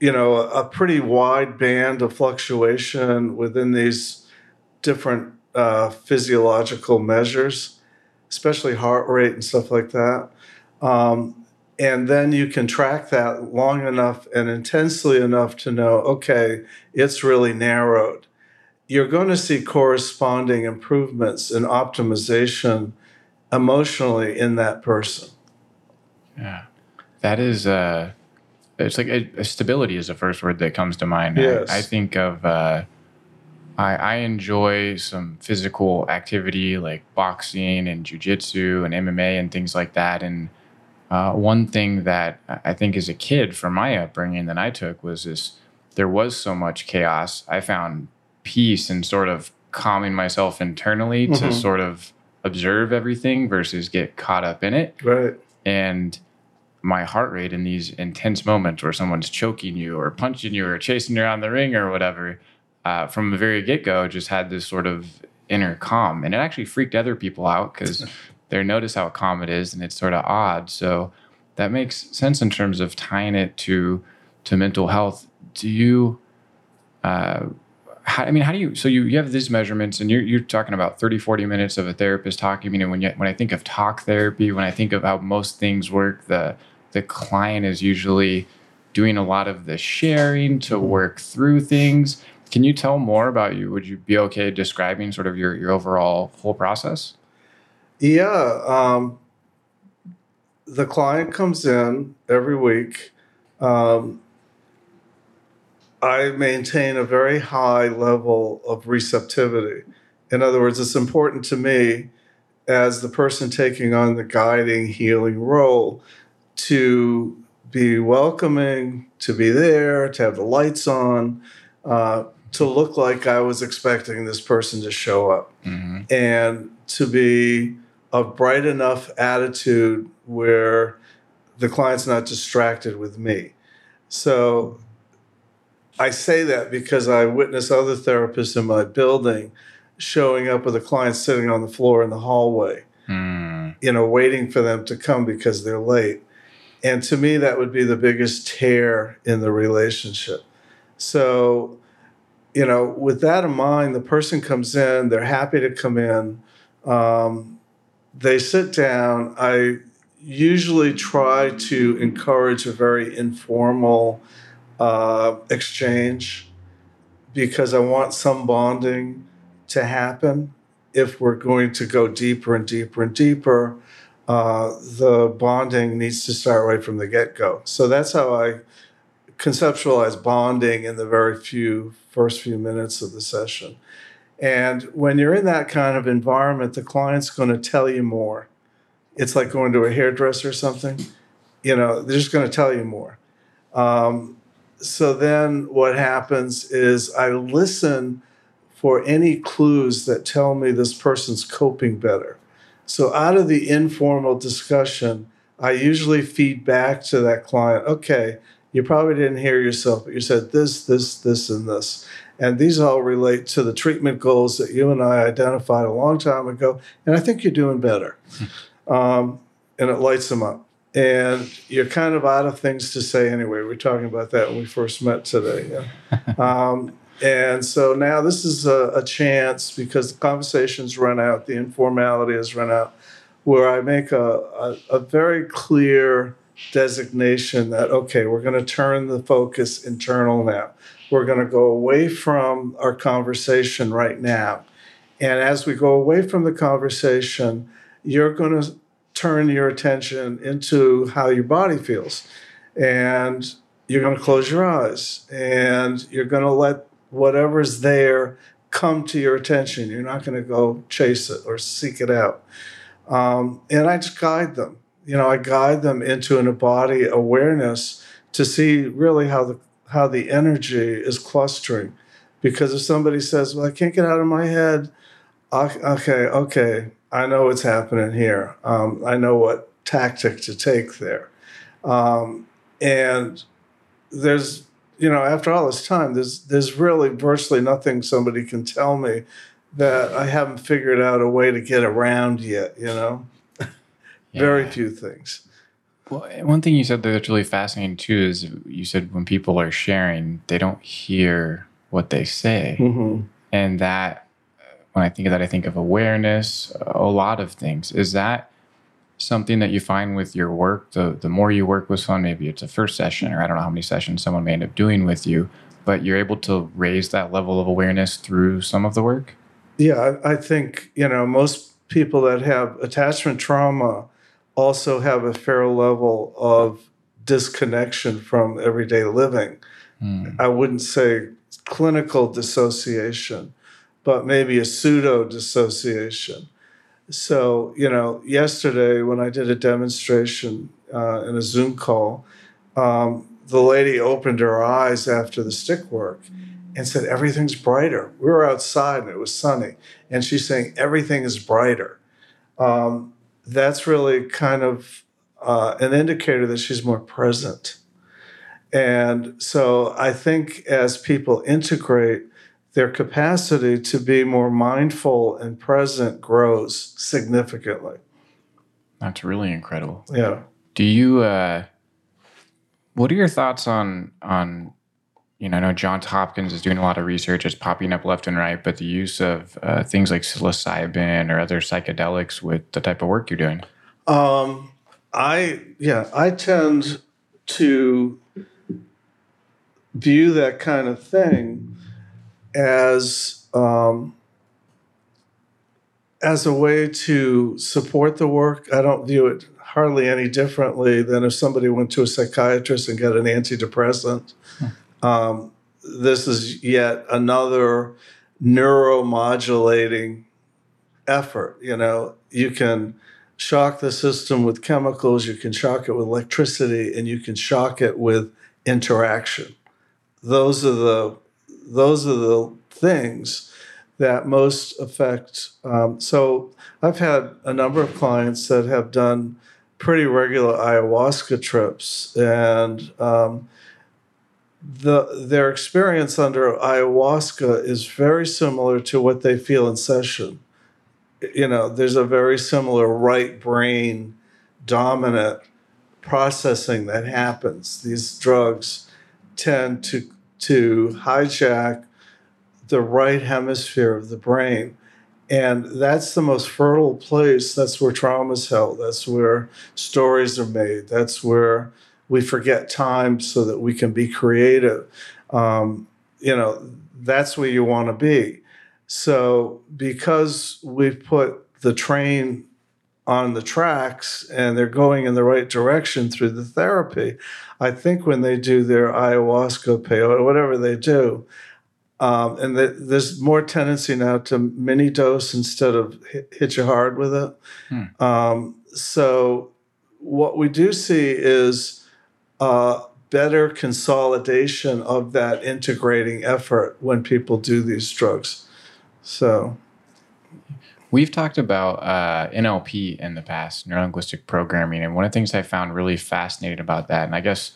you know, a pretty wide band of fluctuation within these different uh, physiological measures, especially heart rate and stuff like that, um, and then you can track that long enough and intensely enough to know, okay, it's really narrowed. You're going to see corresponding improvements in optimization emotionally in that person. Yeah, that is. Uh, it's like a, a stability is the first word that comes to mind. Yes. I, I think of. Uh, I, I enjoy some physical activity like boxing and jujitsu and MMA and things like that. And uh, one thing that I think as a kid from my upbringing that I took was this: there was so much chaos. I found peace and sort of calming myself internally to Mhm. sort of observe everything versus get caught up in it Right. and my heart rate in these intense moments where someone's choking you or punching you or chasing you around the ring or whatever, uh, from the very get go, just had this sort of inner calm. And it actually freaked other people out because they notice how calm it is and it's sort of odd. So that makes sense in terms of tying it to to mental health. Do you? Uh, how, I mean, how do you, so you, you have these measurements and you're, you're talking about 30, 40 minutes of a therapist talking. I mean, when you, when I think of talk therapy, when I think of how most things work, the, the client is usually doing a lot of the sharing to work through things. Can you tell more about you? Would you be okay describing sort of your, your overall whole process? Yeah. Um, the client comes in every week. Um, I maintain a very high level of receptivity. In other words, it's important to me as the person taking on the guiding, healing role to be welcoming, to be there, to have the lights on, uh, to look like I was expecting this person to show up, Mm-hmm. and to be a bright enough attitude where the client's not distracted with me. So I say that because I witness other therapists in my building showing up with a client sitting on the floor in the hallway, Mm. you know, waiting for them to come because they're late. And to me, that would be the biggest tear in the relationship. So, you know, with that in mind, the person comes in, they're happy to come in. Um, they sit down. I usually try to encourage a very informal uh, exchange because I want some bonding to happen. If we're going to go deeper and deeper and deeper, uh, the bonding needs to start right from the get go. So that's how I conceptualize bonding in the very few first few minutes of the session. And when you're in that kind of environment, the client's going to tell you more. It's like going to a hairdresser or something. You know, they're just going to tell you more. Um, so then what happens is I listen for any clues that tell me this person's coping better. So out of the informal discussion, I usually feed back to that client, okay, you probably didn't hear yourself, but you said this, this, this, and this. And these all relate to the treatment goals that you and I identified a long time ago. And I think you're doing better. um, and it lights them up. And you're kind of out of things to say anyway. We were talking about that when we first met today. Yeah. um, and so now this is a, a chance because the conversations run out, the informality has run out, where I make a, a, a very clear designation that, okay, we're going to turn the focus internal now. We're going to go away from our conversation right now. And as we go away from the conversation, you're going to turn your attention into how your body feels. And you're going to close your eyes and you're going to let whatever's there come to your attention. You're not going to go chase it or seek it out. Um, and I just guide them. You know, I guide them into an body awareness to see really how the how the energy is clustering. Because if somebody says, "Well, I can't get out of my head," okay, okay, I know what's happening here. Um, I know what tactic to take there, um, and there's you know after all this time, there's there's really virtually nothing somebody can tell me that I haven't figured out a way to get around yet. You know, very few things. Well, one thing you said that's really fascinating too is you said when people are sharing, they don't hear what they say. hmm And that, when I think of that, I think of awareness, a lot of things. Is that something that you find with your work? The, the more you work with someone, maybe it's a first session, or I don't know how many sessions someone may end up doing with you, but you're able to raise that level of awareness through some of the work? Yeah, I, I think you know most people that have attachment trauma also have a fair level of disconnection from everyday living. I wouldn't say clinical dissociation, but maybe a pseudo dissociation. So, you know, yesterday when I did a demonstration uh, in a Zoom call, um, the lady opened her eyes after the stick work and said, Everything's brighter. We were outside and it was sunny. And she's saying, Everything is brighter. Um, that's really kind of uh, an indicator that she's more present. And so I think as people integrate, their capacity to be more mindful and present grows significantly. That's really incredible. Yeah. Do you uh what are your thoughts on on you know, I know Johns Hopkins is doing a lot of research, it's popping up left and right, but the use of uh, things like psilocybin or other psychedelics with the type of work you're doing. Um, I yeah, I tend to view that kind of thing as um, as a way to support the work. I don't view it hardly any differently than if somebody went to a psychiatrist and got an antidepressant. Um, this is yet another neuromodulating effort. You know, you can shock the system with chemicals, you can shock it with electricity, and you can shock it with interaction. Those are the those are the things that most affect. Um, so I've had a number of clients that have done pretty regular ayahuasca trips, and um, the their experience under ayahuasca is very similar to what they feel in session. You know, there's a very similar right brain dominant processing that happens. These drugs tend to to hijack the right hemisphere of the brain. And that's the most fertile place. That's where trauma is held. That's where stories are made. That's where we forget time so that we can be creative. Um, you know, that's where you want to be. So, because we've put the train on the tracks and they're going in the right direction through the therapy, I think when they do their ayahuasca, peyote, whatever they do, um, and the, there's more tendency now to mini dose instead of hit, hit you hard with it. Um, so, what we do see is uh, better consolidation of that integrating effort when people do these drugs. So, We've talked about uh, NLP in the past, neuro linguistic programming, and one of the things I found really fascinating about that, and I guess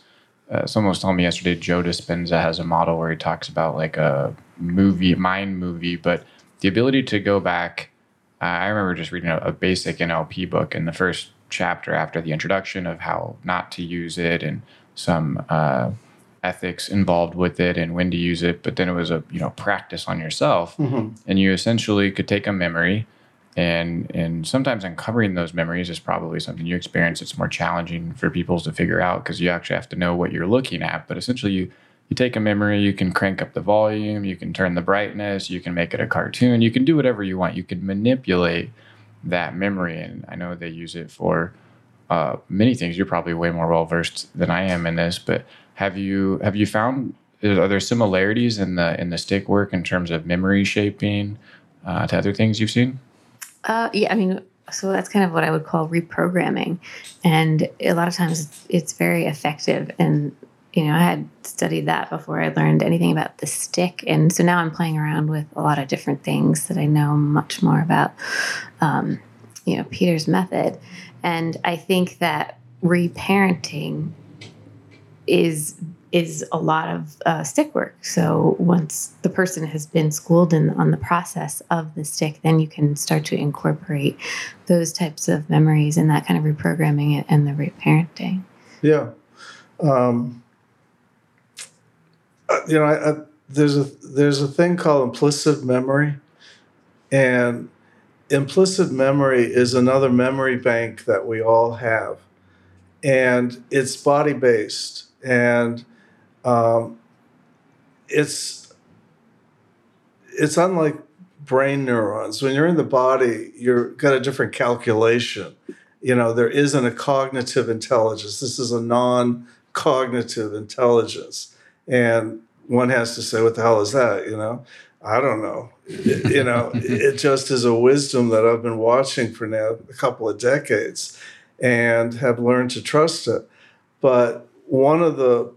uh, someone was telling me yesterday, Joe Dispenza has a model where he talks about like a movie, mind movie, but the ability to go back. Uh, I remember just reading a, a basic NLP book, and the first chapter after the introduction of how not to use it and some uh, ethics involved with it and when to use it. But then it was a you know practice on yourself, and you essentially could take a memory and and sometimes uncovering those memories is probably something you experience. It's more challenging for people to figure out because you actually have to know what you're looking at. But essentially you you take a memory you can crank up the volume you can turn the brightness you can make it a cartoon you can do whatever you want. You can manipulate that memory and i know they use it for uh, many things you're probably way more well versed than i am in this but have you have you found are there similarities in the in the stick work in terms of memory shaping uh, to other things you've seen Uh, yeah, I mean, so that's kind of what I would call reprogramming, and a lot of times it's, it's very effective. And you know, I had studied that before I learned anything about the stick. And so now I'm playing around with a lot of different things that I know much more about, um, you know, Peter's method. And I think that reparenting is is a lot of uh, stick work. So once the person has been schooled in on the process of the stick, then you can start to incorporate those types of memories and that kind of reprogramming it and the reparenting. Yeah. Um, you know, I, I, there's a there's a thing called implicit memory, and implicit memory is another memory bank that we all have, and it's body based, and um, it's it's unlike brain neurons. When you're in the body, you're got a different calculation. You know, there isn't a cognitive intelligence. This is a non-cognitive intelligence and one has to say, "What the hell is that?" You know, I don't know. You know, it just is a wisdom that I've been watching for now a couple of decades, and have learned to trust it. But one of the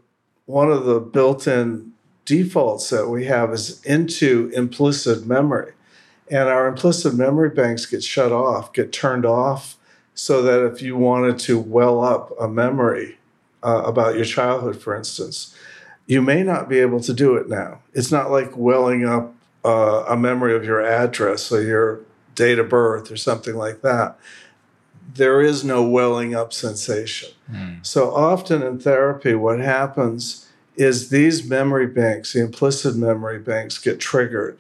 one of the built-in defaults that we have is into implicit memory, and our implicit memory banks get shut off, get turned off, so that if you wanted to well up a memory uh, about your childhood, for instance you may not be able to do it now. It's not like welling up uh, a memory of your address or your date of birth or something like that. There is no welling up sensation. Mm. So often in therapy, what happens is these memory banks, the implicit memory banks, get triggered.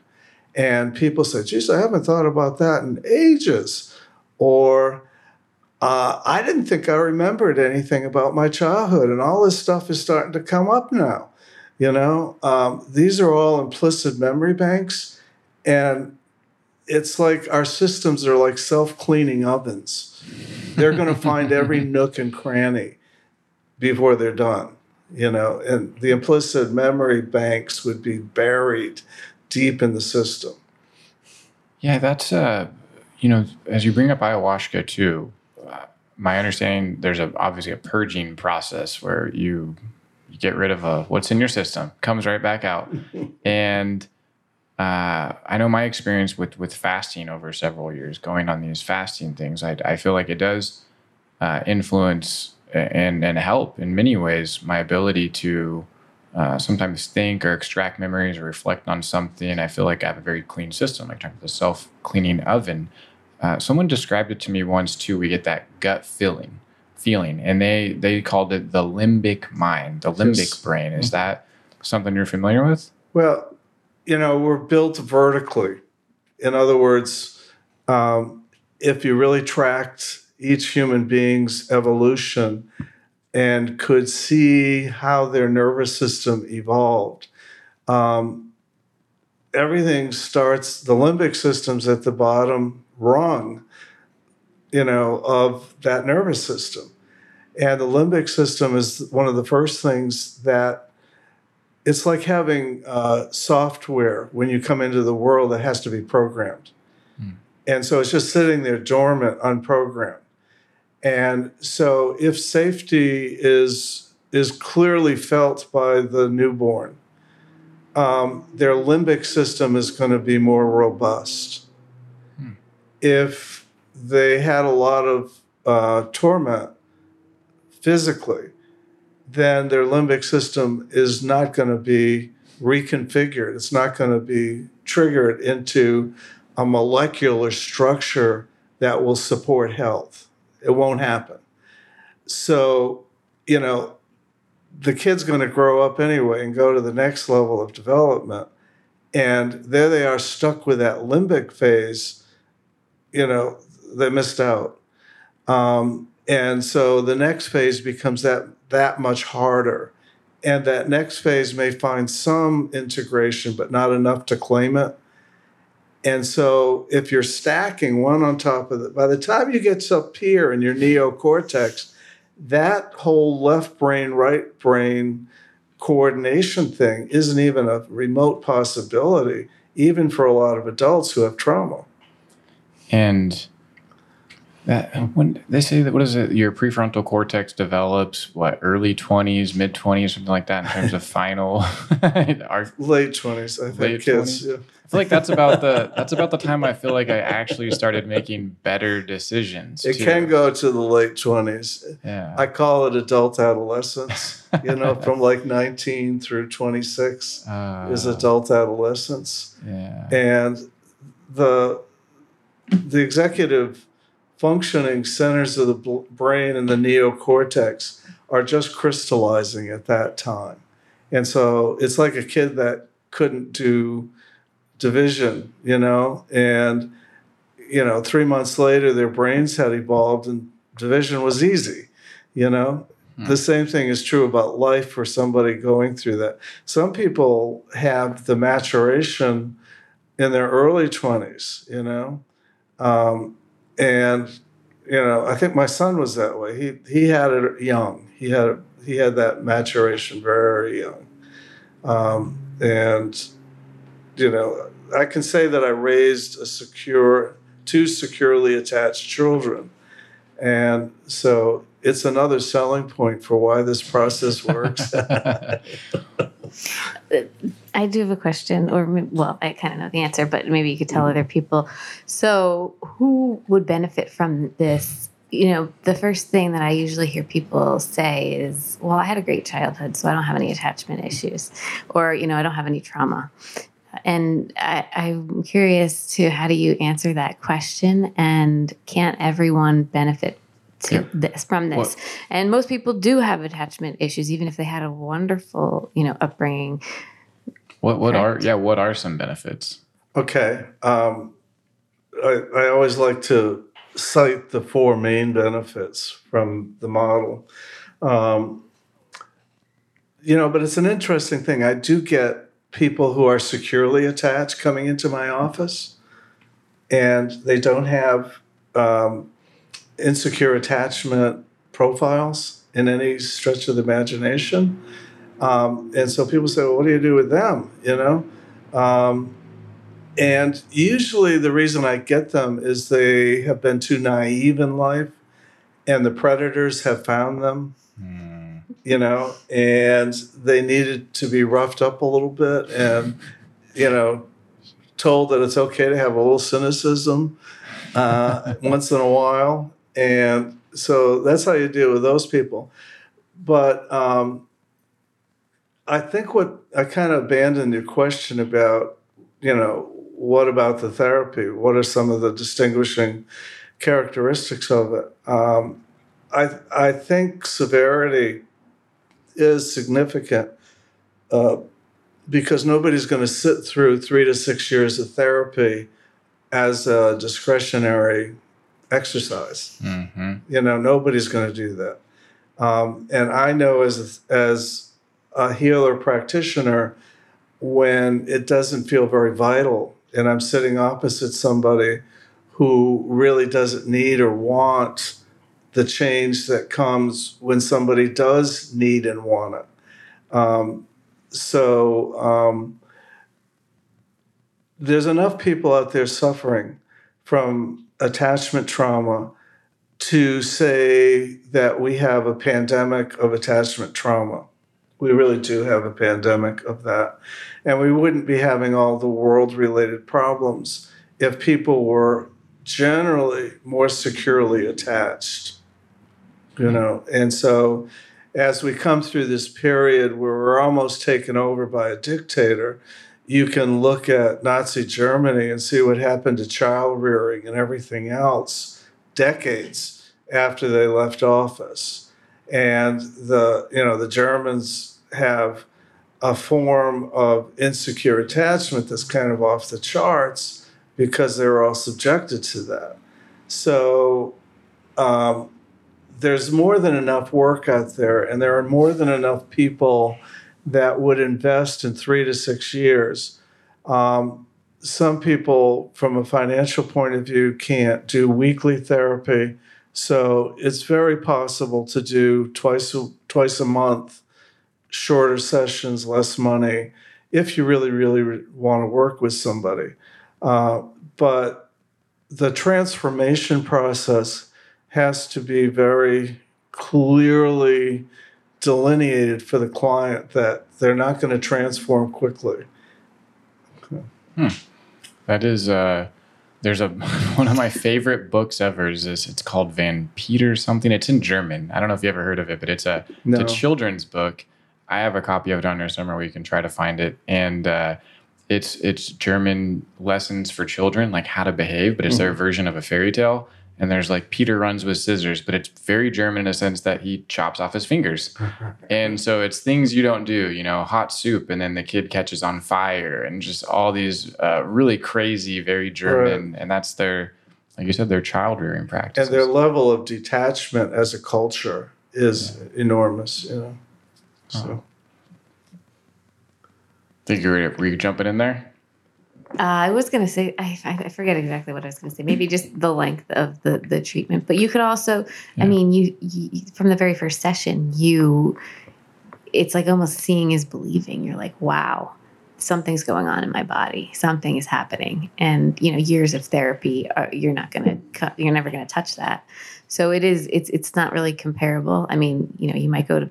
And people say, geez, I haven't thought about that in ages. Or, uh, I didn't think I remembered anything about my childhood, and all this stuff is starting to come up now. You know, um, these are all implicit memory banks, and it's like our systems are like self cleaning ovens. They're going to find every nook and cranny before they're done. You know, and the implicit memory banks would be buried deep in the system. Yeah, that's uh, you know, as you bring up ayahuasca too. Uh, my understanding, there's a obviously a purging process where you you get rid of uh, what's in your system, comes right back out. and uh, I know my experience with with fasting over several years, going on these fasting things, I, I feel like it does uh, influence and and help in many ways my ability to uh, sometimes think or extract memories or reflect on something. I feel like I have a very clean system, like talking about the self cleaning oven. Uh, someone described it to me once too. We get that gut feeling feeling, and they they called it the limbic mind, the limbic yes. brain. Is mm-hmm. that something you're familiar with? Well, you know, we're built vertically. In other words, um, if you really tracked each human being's evolution and could see how their nervous system evolved, um, everything starts, the limbic system's at the bottom rung you know, of that nervous system. And the limbic system is one of the first things that it's like having uh, software when you come into the world that has to be programmed. Mm. And so it's just sitting there dormant, unprogrammed. And so if safety is is clearly felt by the newborn, um, their limbic system is going to be more robust. Mm. If they had a lot of uh, torment physically, then their limbic system is not going to be reconfigured. It's not going to be triggered into a molecular structure that will support health. It won't happen. So, you know, the kid's going to grow up anyway and go to the next level of development. And there they are stuck with that limbic phase, you know, they missed out. Um, and so the next phase becomes that that much harder. And that next phase may find some integration, but not enough to claim it. And so if you're stacking one on top of it, by the time you get up here in your neocortex, that whole left brain, right brain coordination thing isn't even a remote possibility, even for a lot of adults who have trauma. And That when they say that, what is it? Your prefrontal cortex develops what early twenties, mid twenties, something like that in terms of final. our, Late twenties, I think. Late kids. 20s? Yeah. I feel like that's about the that's about the time I feel like I actually started making better decisions. It too. can go to the late twenties. Yeah. I call it adult adolescence. you know, from like nineteen through twenty six uh, is adult adolescence. Yeah. and the the executive functioning centers of the bl- brain and the neocortex are just crystallizing at that time. And so it's like a kid that couldn't do division you know? And you know 3 months later their brains had evolved and division was easy you know? The same thing is true about life for somebody going through that. Some people have the maturation in their early 20s, you know. Um, and you know, I think my son was that way. He he had it young. He had he had that maturation very young. Um, and you know, I can say that I raised a secure two securely attached children. And so it's another selling point for why this process works. Uh, I do have a question, or well, I kind of know the answer, but maybe you could tell other people. So, who would benefit from this? You know, the first thing that I usually hear people say is, "Well, I had a great childhood, so I don't have any attachment issues," or you know, I don't have any trauma. And I, I'm curious to how do you answer that question? And can't everyone benefit to Yeah. this from this? Well- and most people do have attachment issues, even if they had a wonderful, you know, upbringing. What what are yeah? What are some benefits? Okay. Um, I, I always like to cite the four main benefits from the model. Um, you know, but it's an interesting thing. I do get people who are securely attached coming into my office, and they don't have um, insecure attachment profiles in any stretch of the imagination. Um, and so people say, well, what do you do with them? You know? Um, and usually the reason I get them is they have been too naive in life and the predators have found them, you know, and they needed to be roughed up a little bit and, you know, told that it's okay to have a little cynicism uh, once in a while. And so that's how you deal with those people. But um, I think what I kind of abandoned your question about, you know, what about the therapy? What are some of the distinguishing characteristics of it? Um, I I think severity is significant uh, because nobody's going to sit through three to six years of therapy as a discretionary exercise. Mm-hmm. You know, nobody's going to do that. Um, and I know as as a healer practitioner, when it doesn't feel very vital, and I'm sitting opposite somebody who really doesn't need or want the change that comes when somebody does need and want it. Um, so um, there's enough people out there suffering from attachment trauma to say that we have a pandemic of attachment trauma. We really do have a pandemic of that. And we wouldn't be having all the world related problems if people were generally more securely attached. You mm-hmm. know, and so as we come through this period where we're almost taken over by a dictator, you can look at Nazi Germany and see what happened to child rearing and everything else decades after they left office. And the you know the Germans have a form of insecure attachment that's kind of off the charts because they're all subjected to that. So um, there's more than enough work out there, and there are more than enough people that would invest in three to six years. Um, some people, from a financial point of view, can't do weekly therapy, so it's very possible to do twice a, twice a month, shorter sessions, less money, if you really, really re- want to work with somebody. Uh, but the transformation process has to be very clearly delineated for the client that they're not going to transform quickly. That is uh there's a one of my favorite books ever is this it's called Van Peter something. It's in German. I don't know if you ever heard of it, but it's a No. it's a children's book. I have a copy of it on there somewhere where you can try to find it. And uh it's it's German lessons for children, like how to behave, but it's their version of a fairy tale. And there's like Peter runs with scissors, but it's very German in a sense that he chops off his fingers. And so it's things you don't do, you know, hot soup, and then the kid catches on fire, and just all these uh, really crazy, very German, and that's their, like you said, their child rearing practice. And their level of detachment as a culture is enormous, you know. So Think you were, were you jumping in there? Uh, I was going to say, I, I forget exactly what I was going to say. Maybe just the length of the, the treatment. But you could also, I mean, you, you, from the very first session, you, it's like almost seeing is believing. You're like, wow, something's going on in my body. Something is happening. And, you know, years of therapy, are, you're not going to cut, you're never going to touch that. So it is, it's, it's not really comparable. I mean, you know, you might go to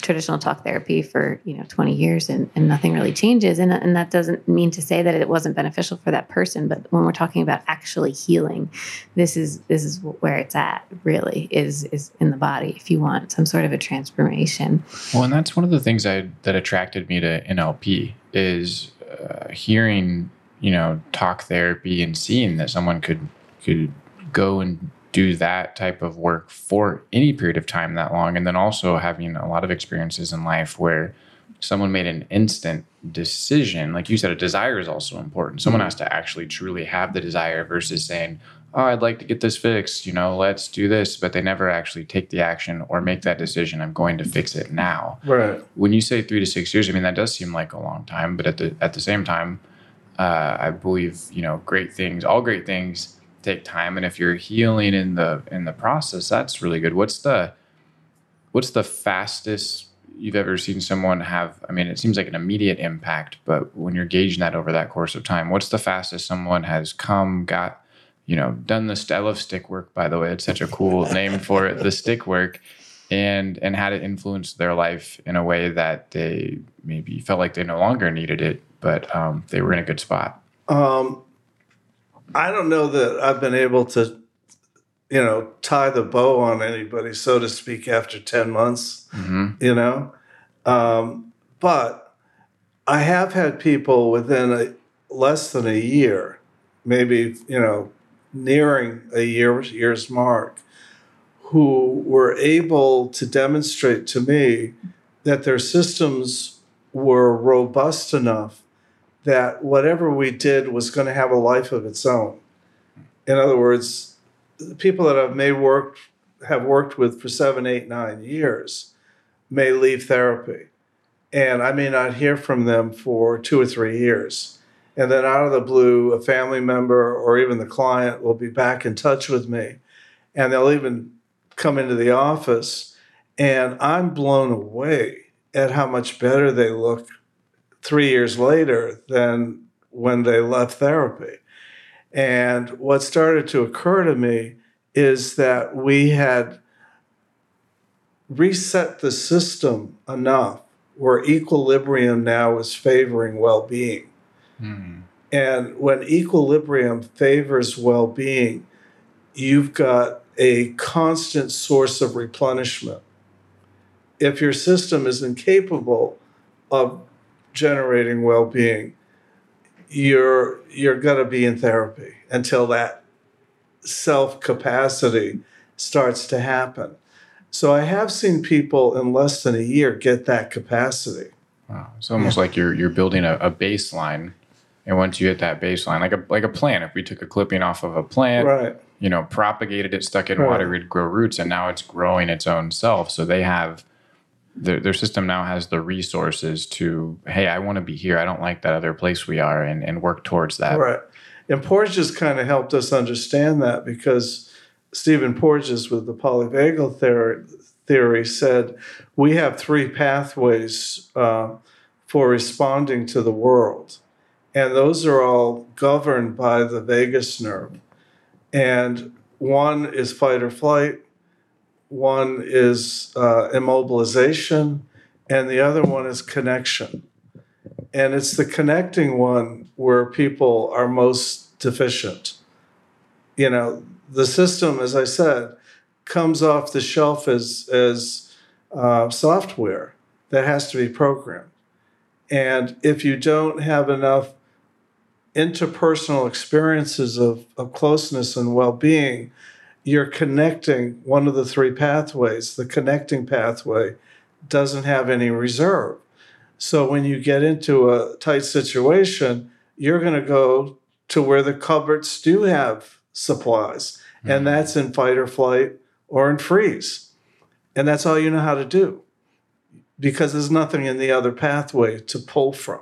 traditional talk therapy for you know 20 years and, and nothing really changes. And, and that doesn't mean to say that it wasn't beneficial for that person but when we're talking about actually healing this is this is where it's at really is is in the body if you want some sort of a transformation. Well, and that's one of the things I, that attracted me to NLP is uh, hearing, you know, talk therapy and seeing that someone could could go and do that type of work for any period of time that long, and then also having a lot of experiences in life where someone made an instant decision. Like you said, a desire is also important. Someone has to actually truly have the desire versus saying, "Oh, I'd like to get this fixed," you know, let's do this, but they never actually take the action or make that decision. I'm going to fix it now right. when you say three to six years, I mean that does seem like a long time, but at the at the same time, uh, I believe you know great things. All great things take time, and if you're healing in the in the process, that's really good. What's the what's the fastest you've ever seen someone have? I mean, it seems like an immediate impact, but when you're gauging that over that course of time, what's the fastest someone has come, got, you know, done the st- I love stick work, by the way. It's such a cool name for it, the stick work and and had it influence their life in a way that they maybe felt like they no longer needed it, but um, they were in a good spot. Um, I don't know that I've been able to, you know, tie the bow on anybody, so to speak, after 10 months, you know. Um, but I have had people within a, less than a year, maybe, you know, nearing a year, year's mark, who were able to demonstrate to me that their systems were robust enough that whatever we did was going to have a life of its own. In other words, the people that I've may worked have worked with for seven, eight, nine years may leave therapy. And I may not hear from them for two or three years. And then out of the blue, a family member or even the client will be back in touch with me. And they'll even come into the office. And I'm blown away at how much better they look three years later than when they left therapy. And what started to occur to me is that we had reset the system enough where equilibrium now is favoring well being. Hmm. And when equilibrium favors well being, you've got a constant source of replenishment. If your system is incapable of generating well-being you're you're going to be in therapy until that self capacity starts to happen so i have seen people in less than a year get that capacity Wow. It's almost like you're you're building a, a baseline, and once you hit that baseline, like a like a plant. If we took a clipping off of a plant, right you know, propagated it, stuck in Right. water, it'd grow roots, and now it's growing its own self. So they have their their system now has the resources to, hey, I want to be here. I don't like that other place we are, and and work towards that. right and porges kind of helped us understand that because stephen porges with the polyvagal theory, theory said we have three pathways uh, for responding to the world and those are all governed by the vagus nerve and one is fight or flight, one is uh, immobilization, and the other one is connection. And it's the connecting one where people are most deficient. You know, the system, as I said, comes off the shelf as, as uh, software that has to be programmed. And if you don't have enough interpersonal experiences of, of closeness and well being, you're connecting one of the three pathways. The connecting pathway doesn't have any reserve. So when you get into a tight situation, you're going to go to where the cupboards do have supplies, mm-hmm. and that's in fight or flight or in freeze. And that's all you know how to do because there's nothing in the other pathway to pull from.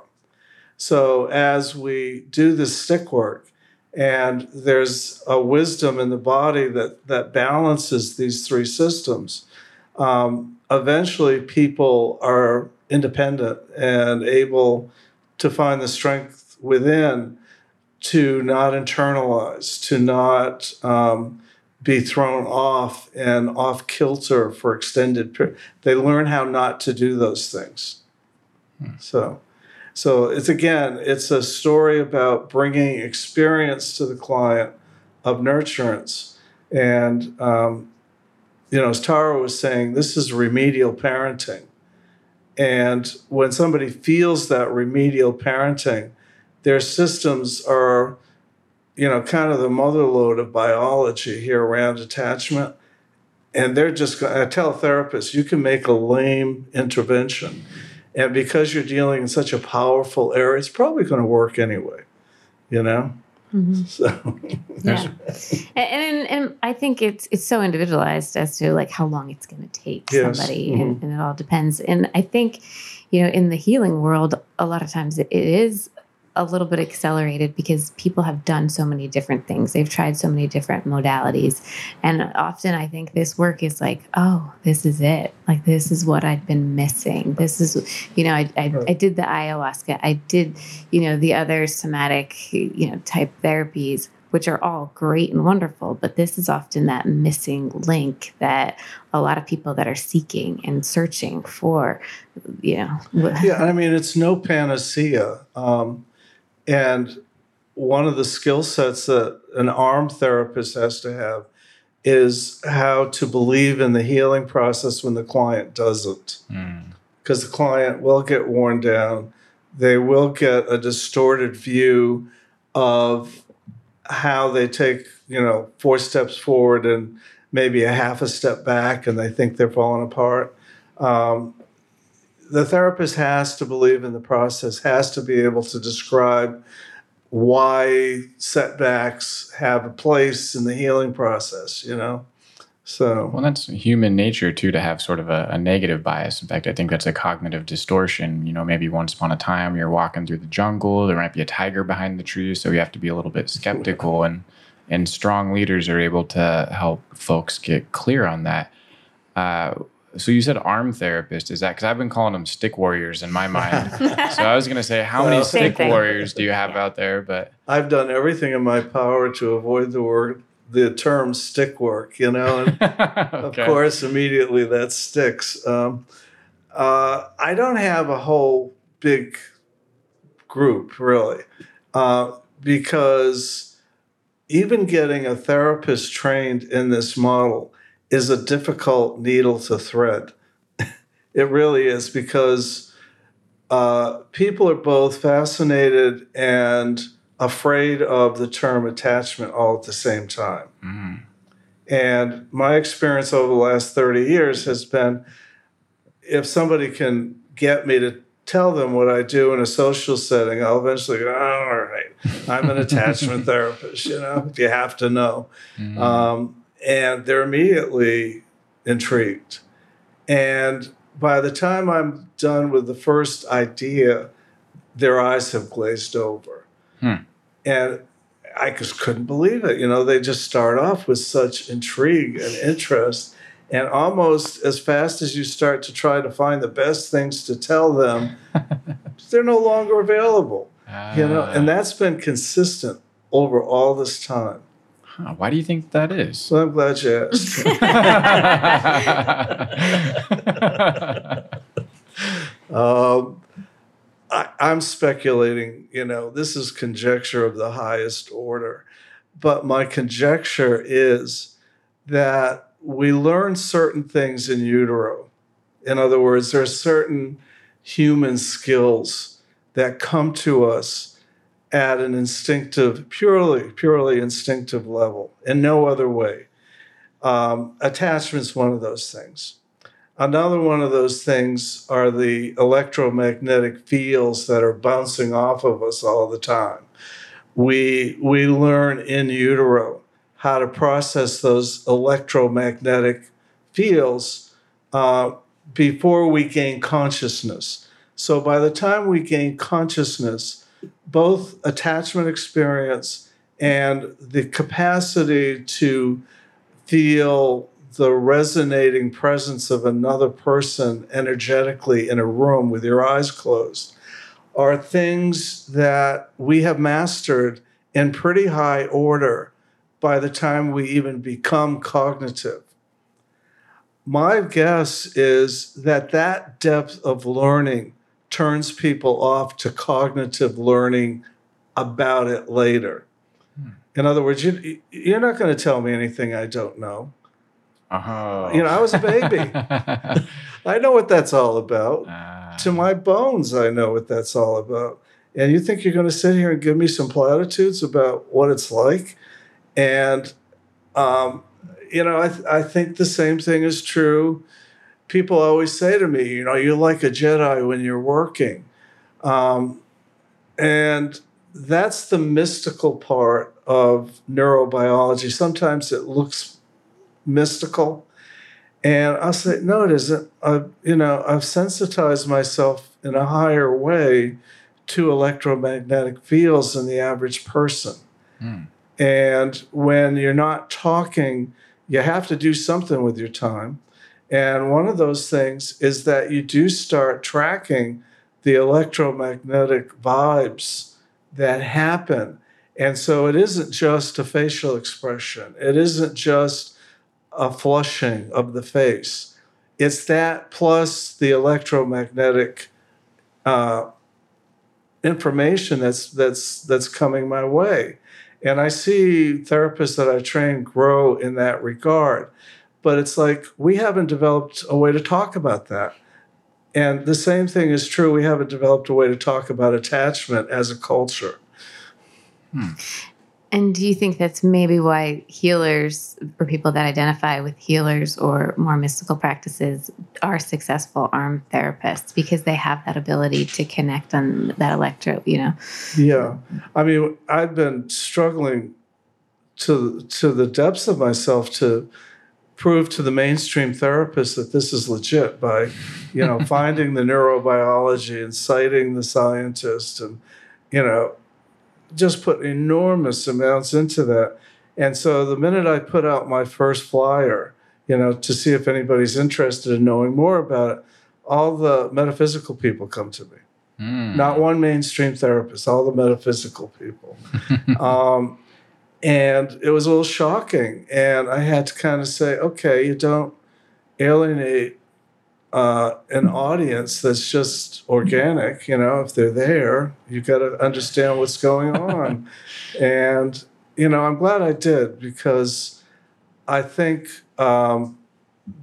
So as we do this stick work, and there's a wisdom in the body that that balances these three systems. Um, eventually, people are independent and able to find the strength within to not internalize, to not um, be thrown off and off kilter for extended period. They learn how not to do those things. Hmm. So. So it's again, it's a story about bringing experience to the client of nurturance. And, um, you know, as Tara was saying, this is remedial parenting. And when somebody feels that remedial parenting, their systems are, you know, kind of the mother lode of biology here around attachment. And they're just, I tell therapists, you can make a lame intervention and because you're dealing in such a powerful area, it's probably going to work anyway, you know? Mm-hmm. So, yeah. and, and, and I think it's it's so individualized as to like how long it's going to take yes. somebody, mm-hmm. and, and, it all depends. And I think, you know, in the healing world, a lot of times it is a little bit accelerated because people have done so many different things. They've tried so many different modalities. And often I think this work is like, oh, this is it. Like, this is what I've been missing. This is, you know, I, I, I did the ayahuasca, I did, you know, the other somatic, you know, type therapies. Which are all great and wonderful, but this is often that missing link that a lot of people that are seeking and searching for, you know. yeah, I mean, it's no panacea. Um, and one of the skill sets that an AARM therapist has to have is how to believe in the healing process when the client doesn't. Because mm. the client will get worn down, they will get a distorted view of how they take, you know, four steps forward and maybe a half a step back and they think they're falling apart. Um, the therapist has to believe in the process, has to be able to describe why setbacks have a place in the healing process, you know? So, well, that's human nature too to have sort of a, a, negative bias. In fact, I think that's a cognitive distortion. You know, maybe once upon a time you're walking through the jungle, there might be a tiger behind the tree, so you have to be a little bit skeptical. And and strong leaders are able to help folks get clear on that. Uh, so you said AARM therapist. Is that because I've been calling them stick warriors in my mind? so I was going to say, how well, many stick warriors do you have out there? But I've done everything in my power to avoid the word, the term stick work. You know, and okay. of course, immediately that sticks. Um, uh, I don't have a whole big group really, uh, because even getting a therapist trained in this model is a difficult needle to thread. it really is because uh, people are both fascinated and afraid of the term attachment all at the same time. Mm-hmm. And my experience over the last 30 years has been if somebody can get me to tell them what I do in a social setting, I'll eventually go, all right, I'm an attachment therapist, you know, you have to know. Mm-hmm. Um, and they're immediately intrigued. And by the time I'm done with the first idea, their eyes have glazed over. Hmm. And I just couldn't believe it. You know, they just start off with such intrigue and interest. And almost as fast as you start to try to find the best things to tell them, they're no longer available. You know, and ah. that's been consistent over all this time. Huh, why do you think that is? So I'm glad you asked. um, I, I'm speculating, you know, this is conjecture of the highest order. But my conjecture is that we learn certain things in utero. In other words, there are certain human skills that come to us at an instinctive, purely, purely instinctive level, in no other way. Um, attachment's one of those things. Another one of those things are the electromagnetic fields that are bouncing off of us all the time. We, we learn in utero how to process those electromagnetic fields uh, before we gain consciousness. So by the time we gain consciousness, both attachment experience and the capacity to feel the resonating presence of another person energetically in a room with your eyes closed are things that we have mastered in pretty high order by the time we even become cognitive. My guess is that that depth of learning turns people off to cognitive learning about it later. Hmm. In other words, you, you're not going to tell me anything I don't know. Uh-huh. You know, I was a baby. I know what that's all about. Uh, to my bones, I know what that's all about. And you think you're going to sit here and give me some platitudes about what it's like? And, um, you know, I, th- I think the same thing is true. People always say to me, you know, you're like a Jedi when you're working. Um, and that's the mystical part of neurobiology. Sometimes it looks mystical. And I'll say, no, it isn't. I've, you know, I've sensitized myself in a higher way to electromagnetic fields than the average person. Hmm. And when you're not talking, you have to do something with your time. And one of those things is that you do start tracking the electromagnetic vibes that happen. And so it isn't just a facial expression, it isn't just a flushing of the face. It's that plus the electromagnetic uh, information that's that's that's coming my way. And I see therapists that I train grow in that regard. But it's like we haven't developed a way to talk about that. And the same thing is true. We haven't developed a way to talk about attachment as a culture. Hmm. And do you think that's maybe why healers or people that identify with healers or more mystical practices are successful AARM therapists because they have that ability to connect on that electro, you know? Yeah. I mean, I've been struggling to to the depths of myself to prove to the mainstream therapists that this is legit by, you know, finding the neurobiology and citing the scientist and, you know, just put enormous amounts into that. And so the minute I put out my first flyer, you know, to see if anybody's interested in knowing more about it, all the metaphysical people come to me. Hmm. Not one mainstream therapist, all the metaphysical people. um, and it was a little shocking. And I had to kind of say, okay, you don't alienate uh, an audience that's just organic. You know, if they're there, you've got to understand what's going on. and you know, I'm glad I did because I think um,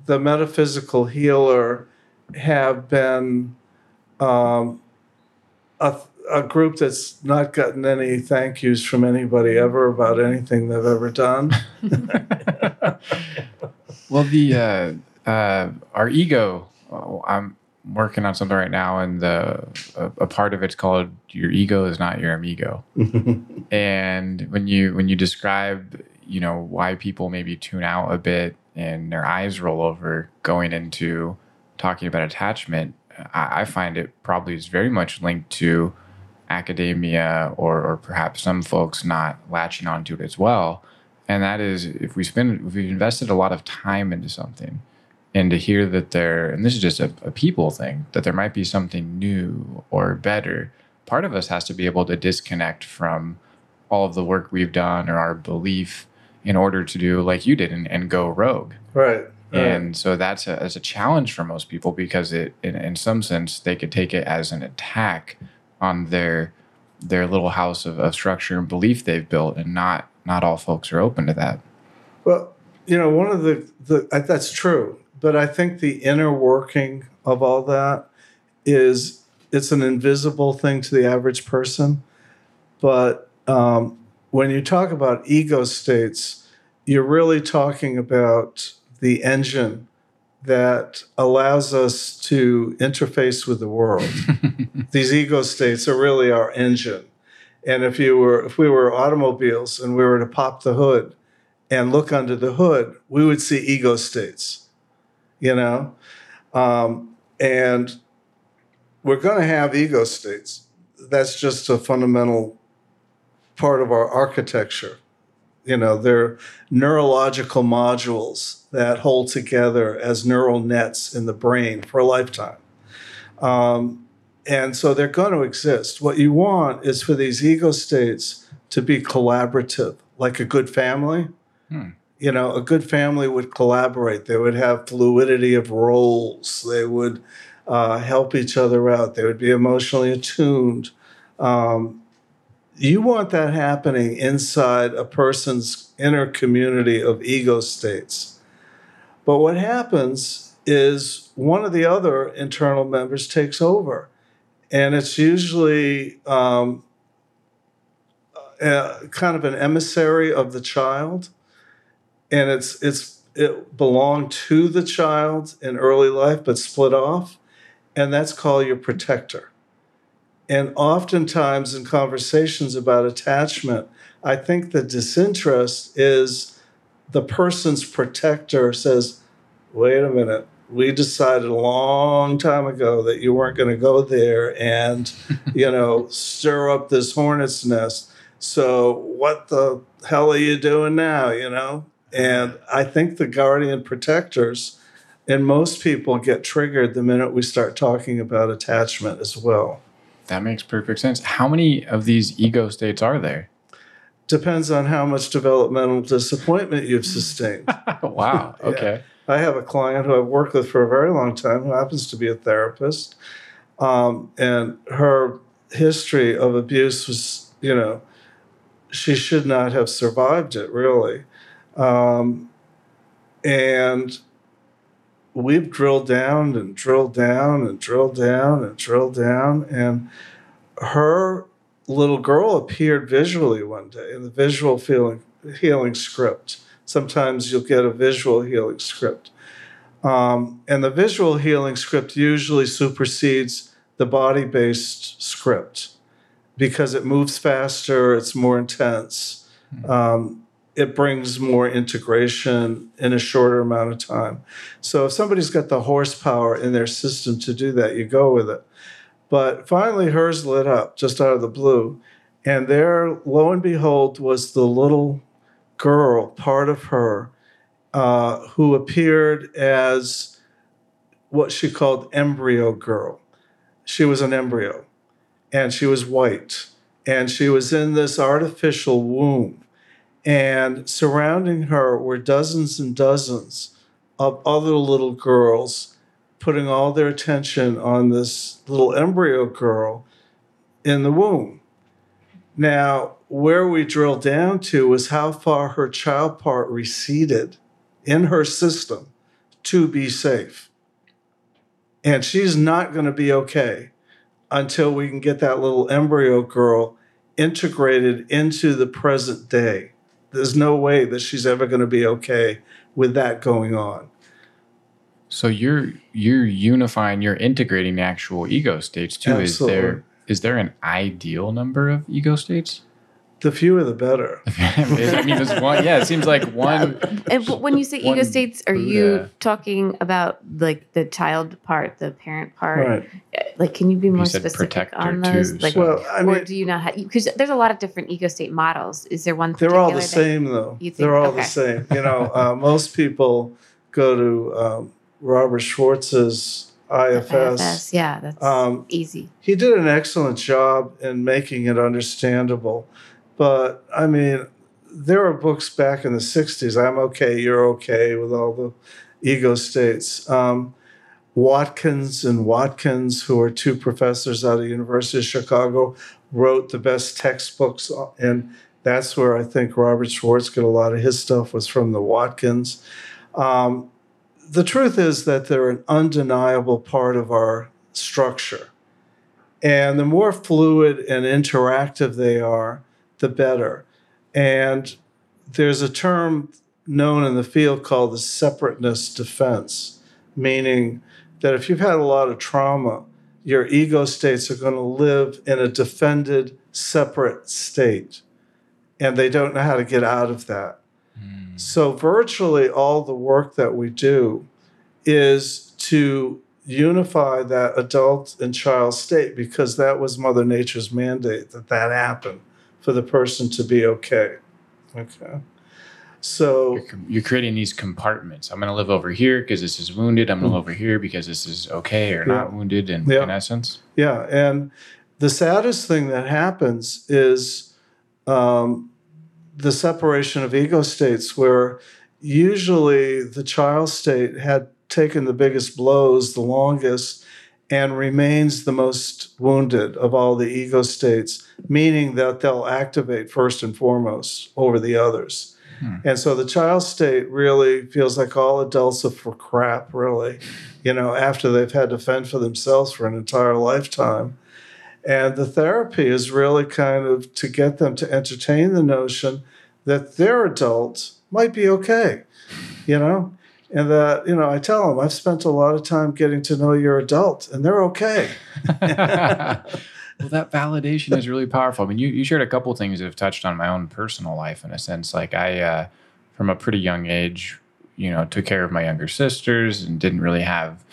the metaphysical healer have been um, a, a group that's not gotten any thank yous from anybody ever about anything they've ever done. well, the uh, uh, our ego. oh, I'm working on something right now, and the a, a part of it's called "Your ego is not your amigo." and when you when you describe, you know, why people maybe tune out a bit and their eyes roll over going into talking about attachment, I, I find it probably is very much linked to academia or, or perhaps some folks not latching onto it as well. And that is if we spend if we've invested a lot of time into something and to hear that there and this is just a, a people thing, that there might be something new or better, part of us has to be able to disconnect from all of the work we've done or our belief in order to do like you did and, and go rogue. Right. right. And so that's a, that's a challenge for most people because it, in, in some sense, they could take it as an attack on their their little house of, of structure and belief they've built, and not not all folks are open to that. Well, you know, one of the, the that's true, but I think the inner working of all that is it's an invisible thing to the average person. But um, when you talk about ego states, you're really talking about the engine that allows us to interface with the world. These ego states are really our engine. And if you were if we were automobiles and we were to pop the hood and look under the hood, we would see ego states. You know? Um, and we're going to have ego states. That's just a fundamental part of our architecture. You know, they're neurological modules that hold together as neural nets in the brain for a lifetime. Um, and so they're going to exist. What you want is for these ego states to be collaborative, like a good family. Hmm. You know, a good family would collaborate. They would have fluidity of roles. They would uh, help each other out. They would be emotionally attuned. Um, you want that happening inside a person's inner community of ego states. But what happens is one of the other internal members takes over. And it's usually um, kind of an emissary of the child. And it's, it's, it belonged to the child in early life, but split off. And that's called your protector. And oftentimes in conversations about attachment, I think the disinterest is the person's protector says, wait a minute, we decided a long time ago that you weren't going to go there and, you know, stir up this hornet's nest. So what the hell are you doing now, you know? And I think the guardian protectors and most people get triggered the minute we start talking about attachment as well. That makes perfect sense. How many of these ego states are there? Depends on how much developmental disappointment you've sustained. wow. Okay. I have a client who I've worked with for a very long time who happens to be a therapist. Um, and her history of abuse was, you know, she should not have survived it, really. Um, and we've drilled down and drilled down and drilled down and drilled down. And her little girl appeared visually one day in the visual feeling, healing script. Sometimes you'll get a visual healing script. Um, and the visual healing script usually supersedes the body based script because it moves faster, it's more intense. Um, it brings more integration in a shorter amount of time. So if somebody's got the horsepower in their system to do that, you go with it. But finally, hers lit up just out of the blue. And there, lo and behold, was the little girl, part of her, uh, who appeared as what she called embryo girl. She was an embryo and she was white and she was in this artificial womb and surrounding her were dozens and dozens of other little girls putting all their attention on this little embryo girl in the womb. Now, where we drilled down to was how far her child part receded in her system to be safe. And she's not going to be okay until we can get that little embryo girl integrated into the present day there's no way that she's ever going to be okay with that going on. So you're you're unifying, you're integrating the actual ego states too. Absolutely. Is there is there an ideal number of ego states? The fewer, the better. I mean, there's one. Yeah, it seems like one. And when you say ego states, are you talking about like the child part, the parent part? Right. Like, can you be more you specific on those? Too, like, so. well, I mean, or do you not have? Because there's a lot of different ego state models. Is there one? They're all the same, though. Think, they're all okay. the same. You know, uh, most people go to um, Robert Schwartz's IFS. IFS. Yeah, that's Um, easy. He did an excellent job in making it understandable. But I mean, there are books back in the 60s, I'm okay, you're okay, with all the ego states. Um, Watkins and Watkins, who are two professors out of University of Chicago, wrote the best textbooks, and that's where I think Robert Schwartz got a lot of his stuff was from the Watkins. Um, the truth is that they're an undeniable part of our structure. And the more fluid and interactive they are, the better. And there's a term known in the field called the separateness defense, meaning that if you've had a lot of trauma, your ego states are going to live in a defended, separate state. And they don't know how to get out of that. Mm. So, virtually all the work that we do is to unify that adult and child state because that was Mother Nature's mandate that that happened for the person to be okay. Okay. So you're, you're creating these compartments. I'm going to live over here because this is wounded. I'm going to live over here because this is okay or yeah. not wounded. In, yeah. in essence, yeah. And the saddest thing that happens is um, the separation of ego states, where usually the child state had taken the biggest blows, the longest, and remains the most wounded of all the ego states, meaning that they'll activate first and foremost over the others. Hmm. And so the child state really feels like all adults are for crap, really, you know, after they've had to fend for themselves for an entire lifetime. And the therapy is really kind of to get them to entertain the notion that their adult might be okay, you know? And that you know i tell them i've spent a lot of time getting to know your adult and they're okay. Well that validation is really powerful. I mean you, you shared a couple things that have touched on my own personal life in a sense like i uh, from a pretty young age you know took care of my younger sisters and didn't really have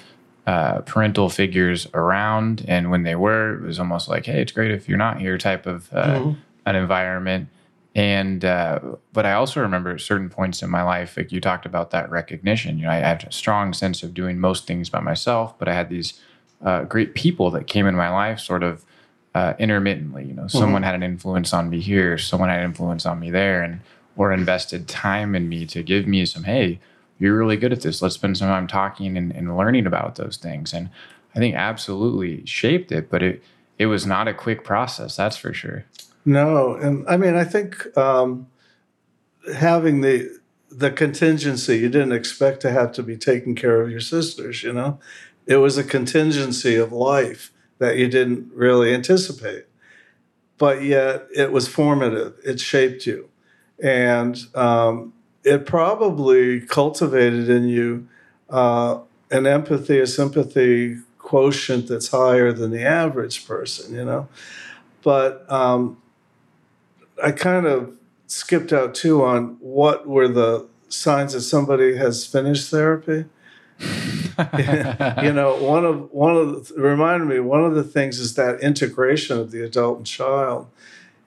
uh, parental figures around. And when they were it was almost like hey it's great if you're not here type of uh, mm-hmm. an environment and uh, but I also remember at certain points in my life, like you talked about that recognition. You know, I had a strong sense of doing most things by myself, but I had these uh, great people that came in my life, sort of uh, intermittently. You know, mm-hmm. someone had an influence on me here, someone had an influence on me there, and or invested time in me to give me some. Hey, you're really good at this. Let's spend some time talking and, and learning about those things. And I think absolutely shaped it, but it it was not a quick process. That's for sure. No, and I mean, I think um, having the the contingency, you didn't expect to have to be taking care of your sisters. You know, it was a contingency of life that you didn't really anticipate, but yet it was formative. It shaped you, and um, it probably cultivated in you uh, an empathy, a sympathy quotient that's higher than the average person. You know, but um, I kind of skipped out too on what were the signs that somebody has finished therapy. you know, one of one of the, reminded me one of the things is that integration of the adult and child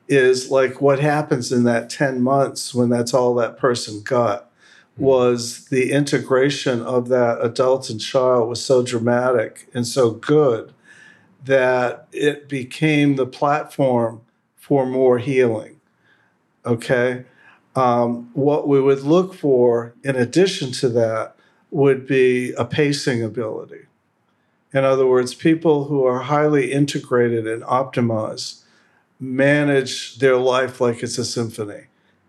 is like what happens in that 10 months when that's all that person got hmm. was the integration of that adult and child was so dramatic and so good that it became the platform for more healing Okay. Um, what we would look for in addition to that would be a pacing ability. In other words, people who are highly integrated and optimized manage their life like it's a symphony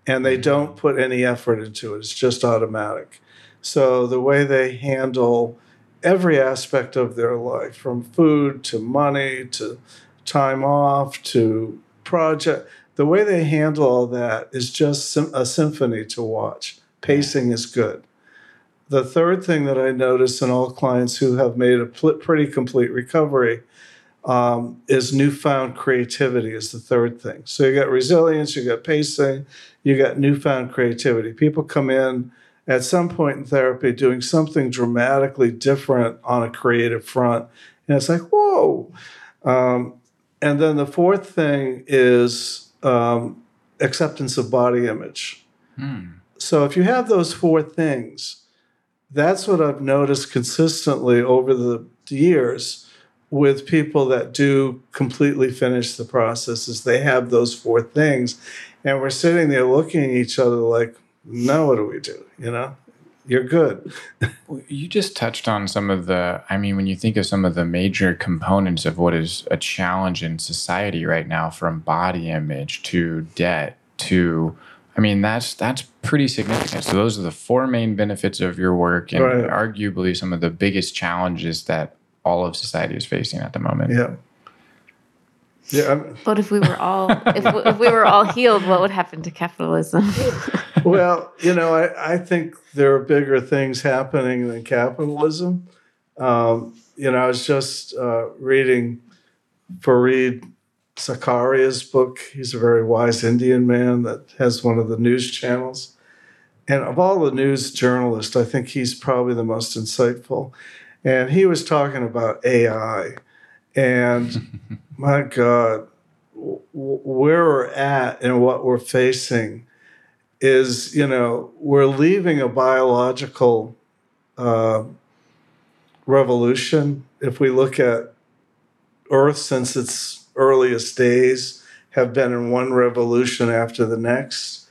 and they don't put any effort into it, it's just automatic. So the way they handle every aspect of their life, from food to money to time off to project, the way they handle all that is just a symphony to watch. Pacing is good. The third thing that I notice in all clients who have made a pretty complete recovery um, is newfound creativity is the third thing. So you got resilience, you got pacing, you got newfound creativity. People come in at some point in therapy doing something dramatically different on a creative front, and it's like whoa. Um, and then the fourth thing is um, acceptance of body image. Hmm. So if you have those four things, that's what I've noticed consistently over the years with people that do completely finish the process is they have those four things and we're sitting there looking at each other like, now what do we do? You know, you're good. You just touched on some of the, I mean, when you think of some of the major components of what is a challenge in society right now, from body image to debt to, I mean, that's that's pretty significant. So those are the four main benefits of your work, and Right. arguably some of the biggest challenges that all of society is facing at the moment. Yeah. Yeah. I'm- But if we were all if, we- if we were all healed, what would happen to capitalism? well, you know, I, I think there are bigger things happening than capitalism. Um, you know, I was just uh, reading Fareed Zakaria's book. He's a very wise Indian man that has one of the news channels. And of all the news journalists, I think he's probably the most insightful. And he was talking about AI. And my God, where we're at and what we're facing is, you know, we're leaving a biological uh, revolution. If we look at Earth since its earliest days, have been in one revolution after the next.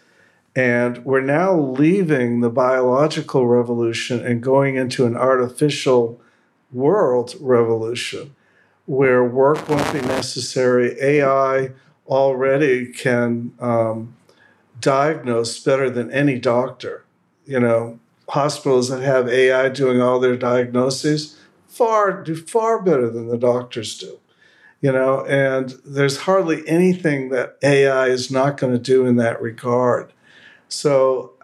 And we're now leaving the biological revolution and going into an artificial world revolution where work won't be necessary. AI already can um, diagnose better than any doctor. You know, hospitals that have AI doing all their diagnoses far do far better than the doctors do. You know, and there's hardly anything that AI is not going to do in that regard. So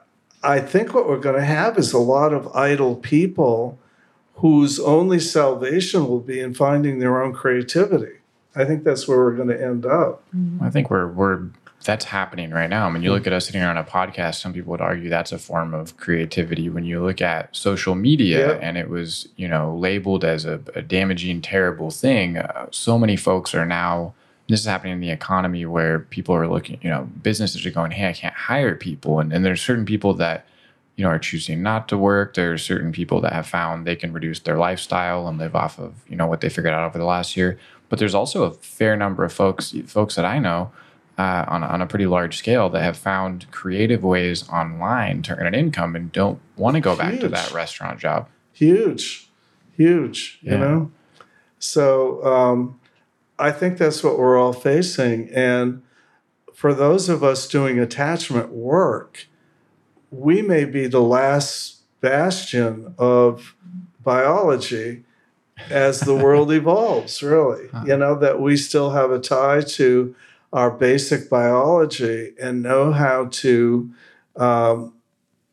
I think what we're going to have is a lot of idle people whose only salvation will be in finding their own creativity. I think that's where we're going to end up. I think we're we're that's happening right now. I mean, you look at us sitting here on a podcast. Some people would argue that's a form of creativity. When you look at social media, Yep. and it was you know labeled as a, a damaging, terrible thing, uh, so many folks are now. This is happening in the economy where people are looking. You know, businesses are going, "Hey, I can't hire people," and and there's certain people that you know are choosing not to work. there are certain people that have found they can reduce their lifestyle and live off of you know what they figured out over the last year. But there's also a fair number of folks folks that I know uh, on, a- on a pretty large scale that have found creative ways online to earn an income and don't want to go back to that restaurant job. huge, huge, you know? So um, I think that's what we're all facing. And for those of us doing attachment work, we may be the last bastion of biology as the world evolves, really. You know, that we still have a tie to our basic biology and know how to um,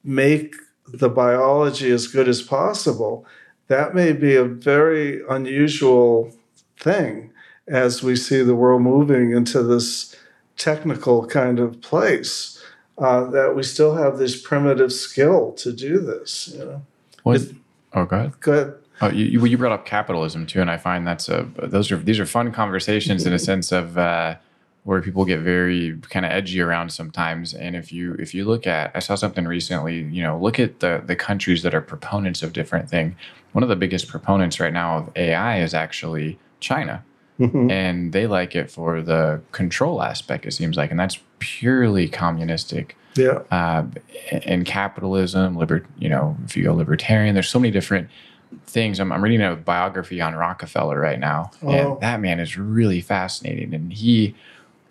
make the biology as good as possible. That may be a very unusual thing as we see the world moving into this technical kind of place. Uh, that we still have this primitive skill to do this. You know, What? Is- oh, go ahead. good. Oh, you, you you brought up capitalism too, and I find that's a those are these are fun conversations in a sense of uh, where people get very kind of edgy around sometimes. And if you if you look at, I saw something recently. You know, look at the the countries that are proponents of different thing. One of the biggest proponents right now of AI is actually China. And they like it for the control aspect. It seems like, and that's purely communistic. Yeah. Uh, and capitalism, liber, you know, if you go libertarian, there's so many different things. I'm, I'm reading a biography on Rockefeller right now, Oh. and that man is really fascinating. And he,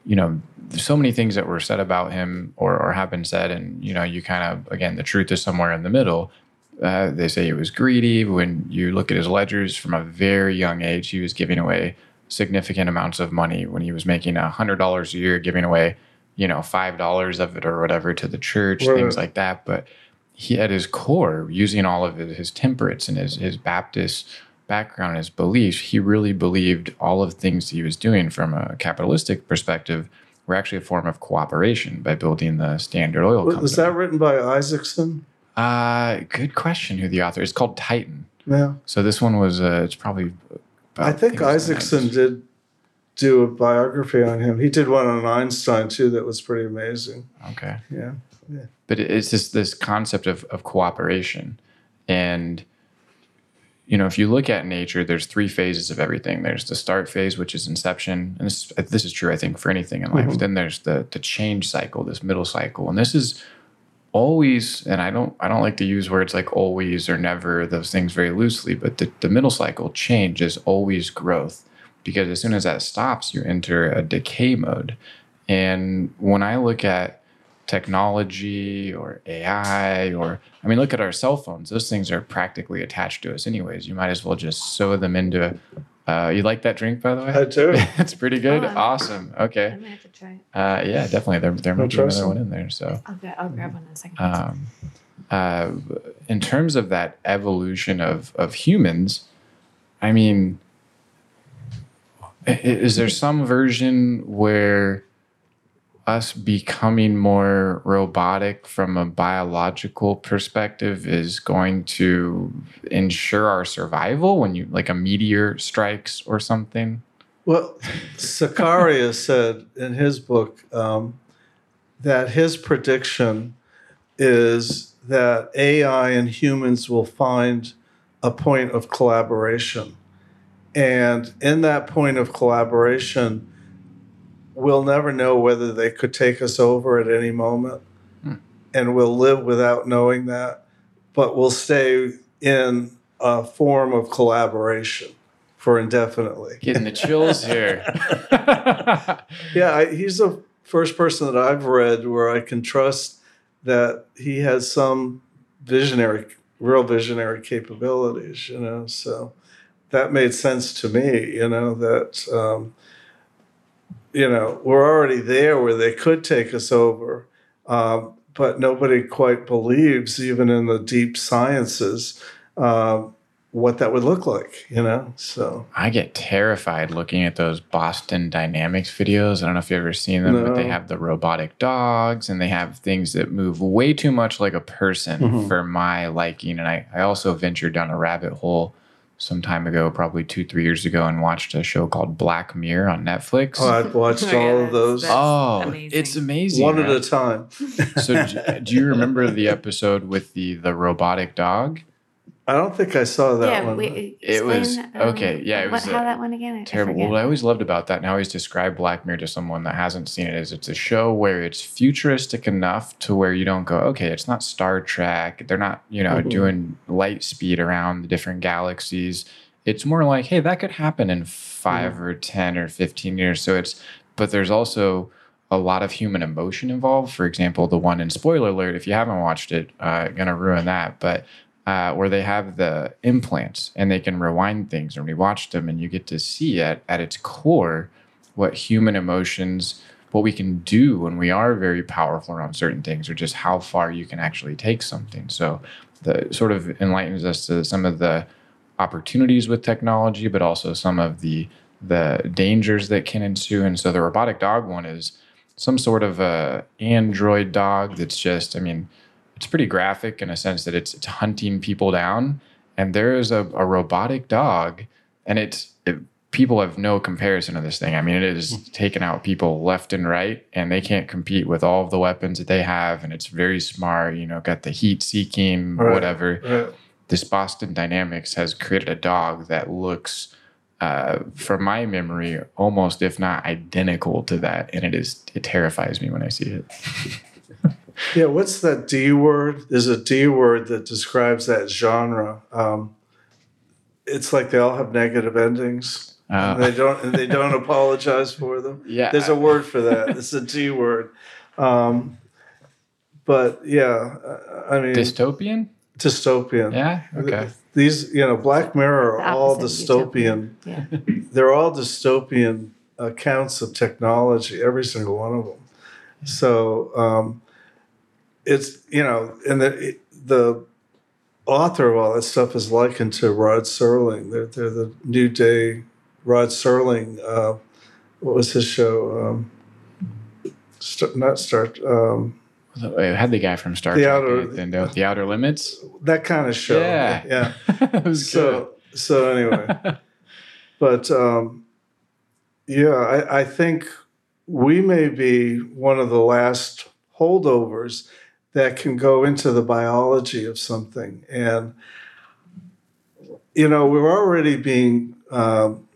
you know, so many things that were said about him or, or have been said, and you know, you kind of again, the truth is somewhere in the middle. Uh, they say he was greedy. When you look at his ledgers from a very young age, he was giving away significant amounts of money when he was making a hundred dollars a year, giving away, you know, five dollars of it or whatever to the church, Right. things like that. But he, at his core, using all of his, his temperates and his his Baptist background and his beliefs, he really believed all of the things he was doing from a capitalistic perspective were actually a form of cooperation by building the Standard Oil Company. Was that written by Isaacson? Uh, good question. Who the author? It's called Titan. Yeah. So this one was. Uh, it's probably. I think it was the Isaacson did do a biography on him. He did one on Einstein too that was pretty amazing. Okay. Yeah. but it's just this concept of, of cooperation and you know, if you look at nature, there's three phases of everything. There's the start phase, which is inception, and this this is true, I think, for anything in life. Mm-hmm. Then there's the the change cycle, this middle cycle, and this is always. And I don't I don't like to use words like always or never, those things very loosely. But the, the middle cycle, change, is always growth, because as soon as that stops, you enter a decay mode. And when I look at technology or AI or I mean look at our cell phones those things are practically attached to us anyways you might as well just sew them into uh, you like that drink by the way I do. it's pretty good Oh, awesome okay I'm gonna have to try it. uh, yeah definitely there, there might be another them. one in there so I'll, gra- I'll grab one in a second. um, uh, in terms of that evolution of of humans, I mean, is there some version where us becoming more robotic from a biological perspective is going to ensure our survival when you like a meteor strikes or something? Well, Sakaria said in his book um, that his prediction is that AI and humans will find a point of collaboration. And in that point of collaboration, we'll never know whether they could take us over at any moment. And we'll live without knowing that, but we'll stay in a form of collaboration for indefinitely. Getting the chills here. Yeah, I, he's the first person that I've read where I can trust that he has some visionary, real visionary capabilities, you know. So that made sense to me, you know, that, um, you know, we're already there where they could take us over. Um, but nobody quite believes, even in the deep sciences, um, what that would look like, you know. So I get terrified looking at those Boston Dynamics videos. I don't know if you've ever seen them, but they have the robotic dogs and they have things that move way too much like a person Mhm. for my liking. And I, I also ventured down a rabbit hole some time ago, probably two, three years ago, and watched a show called Black Mirror on Netflix. oh, I've watched Oh, all yeah, of those that's- oh, amazing. it's amazing. one at a time. so, do, do you remember the episode with the the robotic dog? I don't think I saw that yeah, one. wait, It was- explain, okay, yeah, it what, was, how uh, that one again? I- I terrible. forget. What I always loved about that, and I always describe Black Mirror to someone that hasn't seen it, is it's a show where it's futuristic enough to where you don't go, okay, it's not Star Trek. They're not, you know, Mhm. doing light speed around the different galaxies. It's more like, hey, that could happen in 5 or 10 or 15 years. So it's, but there's also a lot of human emotion involved. For example, the one in spoiler alert, if you haven't watched it, uh, gonna ruin that. But uh, where they have the implants and they can rewind things and rewatch them, and you get to see at at its core what human emotions, what we can do when we are very powerful around certain things, or just how far you can actually take something. So, the sort of enlightens us to some of the opportunities with technology, but also some of the the dangers that can ensue. And so, the robotic dog one is some sort of a android dog that's just, I mean, it's pretty graphic in a sense that it's, it's hunting people down. And there is a, a robotic dog, and it's it, people have no comparison to this thing. I mean, it is taking out people left and right, and they can't compete with all of the weapons that they have. And it's very smart, you know, got the heat seeking, Right. whatever. Right. This Boston Dynamics has created a dog that looks, uh, from my memory, almost if not identical to that, and it is it terrifies me when I see it. Yeah, what's that D word? There's a D word that describes that genre. Um, it's like they all have negative endings. Uh, and they don't and they don't apologize for them. Yeah. There's a word for that. It's a D word. Um, but yeah, I I mean dystopian. dystopian. Yeah. Okay. These, you know, Black Mirror are all dystopian. Yeah. They're all dystopian accounts of technology, every single one of them. So um, it's you know, and the the author of all that stuff is likened to Rod Serling. They're they're the New Day Rod Serling. Uh, what was his show? Um, Star, not start. Um, It had the guy from Star The Trek. Outer- and the, Outer Limits. that kind of show. Yeah. yeah. so so anyway but um yeah I, I think we may be one of the last holdovers that can go into the biology of something and you know, we're already being um,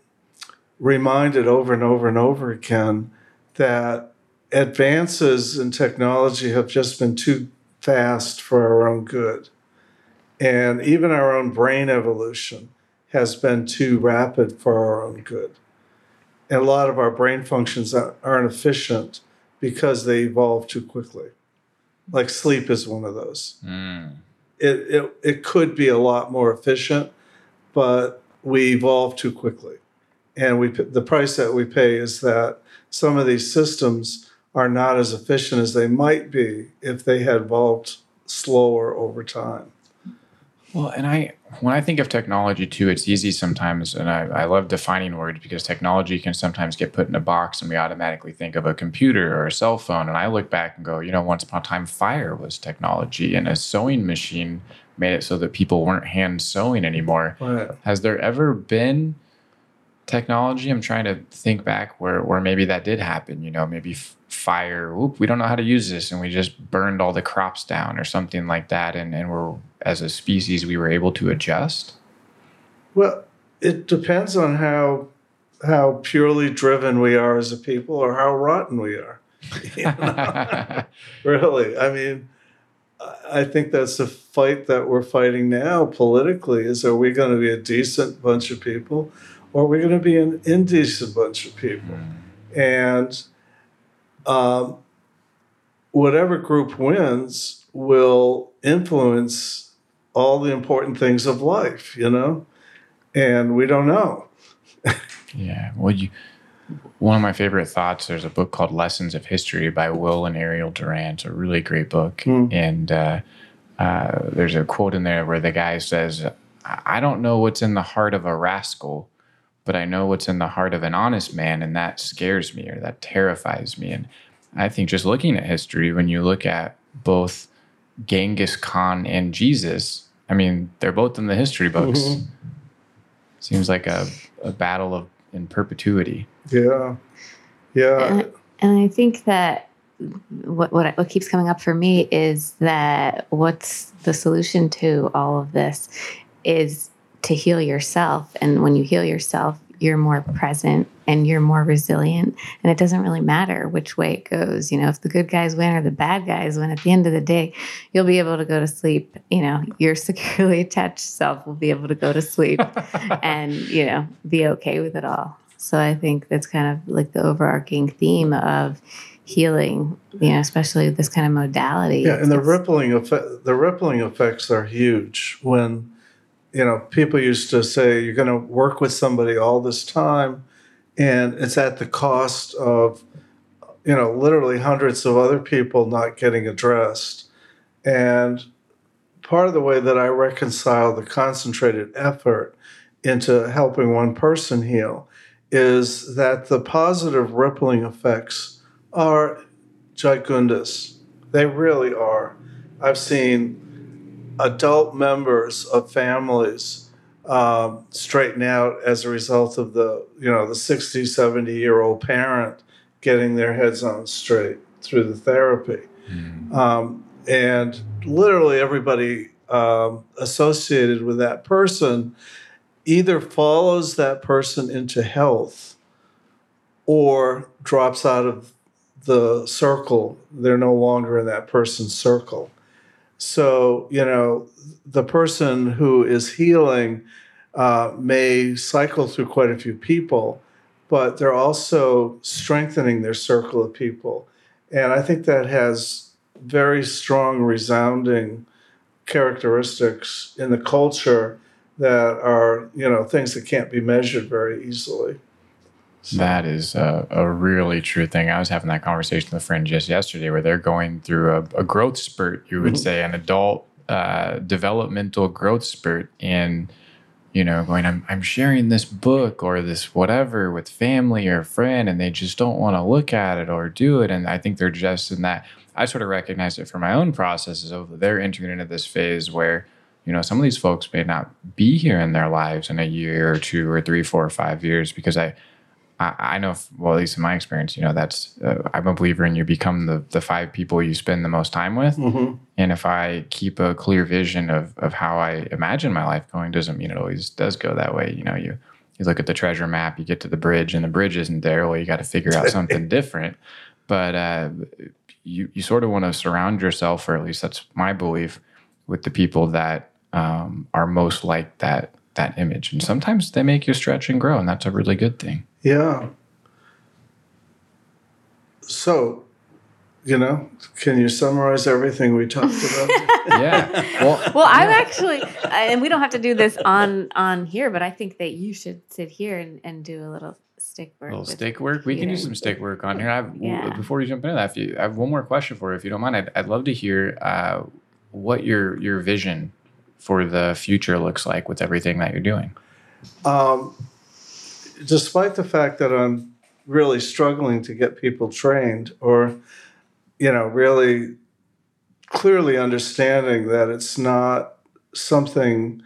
reminded over and over and over again that advances in technology have just been too fast for our own good. And even our own brain evolution has been too rapid for our own good. And a lot of our brain functions aren't efficient because they evolve too quickly. Like sleep is one of those. Mm. It, it, it could be a lot more efficient, but we evolve too quickly. And we, the price that we pay is that some of these systems are not as efficient as they might be if they had evolved slower over time. Well, and I when I think of technology too, it's easy sometimes, and I, I love defining words because technology can sometimes get put in a box and we automatically think of a computer or a cell phone. And I look back and go, you know, once upon a time, fire was technology, and a sewing machine made it so that people weren't hand sewing anymore. Right. Has there ever been technology? I'm trying to think back where, where maybe that did happen, you know, maybe f- fire, whoop, we don't know how to use this, and we just burned all the crops down or something like that. And, and we're, as a species, we were able to adjust. Well, it depends on how how purely driven we are as a people or how rotten we are. You know? really. I mean, I think that's the fight that we're fighting now politically is are we going to be a decent bunch of people or are we going to be an indecent bunch of people? And um, whatever group wins will influence all the important things of life, you know? And we don't know. Yeah. Well, you. One of my favorite thoughts. There's a book called Lessons of History by Will and Ariel Durant. It's a really great book, Hmm. and uh, uh, there's a quote in there where the guy says, "I I don't know what's in the heart of a rascal, but I know what's in the heart of an honest man, and that scares me or that terrifies me." And I think just looking at history, when you look at both Genghis Khan and Jesus, I mean, they're both in the history books. Mhm. Seems like a, a battle of in perpetuity. Yeah. Yeah. And, and I think that what, what what keeps coming up for me is that what's the solution to all of this is to heal yourself, and when you heal yourself, you're more present and you're more resilient, and it doesn't really matter which way it goes. You know, if the good guys win or the bad guys win, at the end of the day, you'll be able to go to sleep. You know, your securely attached self will be able to go to sleep and you know be okay with it all. So I think that's kind of like the overarching theme of healing, you know, especially this kind of modality. Yeah, and the rippling effect, the rippling effects are huge. When you know people used to say you're going to work with somebody all this time, and it's at the cost of you know literally hundreds of other people not getting addressed. And part of the way that I reconcile the concentrated effort into helping one person heal is that the positive rippling effects are gigundous. They really are. I've seen adult members of families um, straighten out as a result of the, you know, the 60, 70 year old parent getting their heads on straight through the therapy. Um, and literally everybody um, associated with that person either follows that person into health or drops out of the circle. They're no longer in that person's circle. So, you know, the person who is healing uh, may cycle through quite a few people, but they're also strengthening their circle of people. And I think that has very strong, resounding characteristics in the culture that are, you know, things that can't be measured very easily. That is a, a really true thing. I was having that conversation with a friend just yesterday where they're going through a, a growth spurt, you would Mhm. say, an adult uh, developmental growth spurt. And, you know, going, I'm, I'm sharing this book or this whatever with family or friend, and they just don't want to look at it or do it. And I think they're just in that. I sort of recognize it for my own processes of they're entering into this phase where, you know, some of these folks may not be here in their lives in a year or two or three, four or five years because I, I, I know, f- well, at least in my experience, you know, that's uh, I'm a believer in you become the the five people you spend the most time with. And if I keep a clear vision of of how I imagine my life going, doesn't mean it always does go that way. You know, you you look at the treasure map, you get to the bridge, and the bridge isn't there. Well, you got to figure out something different. But uh, you you sort of want to surround yourself, or at least that's my belief, with the people that um, are most like that that image. And sometimes they make you stretch and grow, and that's a really good thing. Yeah. So, you know, can you summarize everything we talked about? Yeah. Well, Well, I'm actually, and we don't have to do this on on here, but I think that you should sit here and, and do a little stick work. A little stick work. We can do some stick work on here. I have, Yeah. Before you jump into that, if you, I have one more question for you, if you don't mind. I'd, I'd love to hear uh, what your your vision for the future looks like with everything that you're doing. um, despite the fact that I'm really struggling to get people trained or, you know, really clearly understanding that it's not something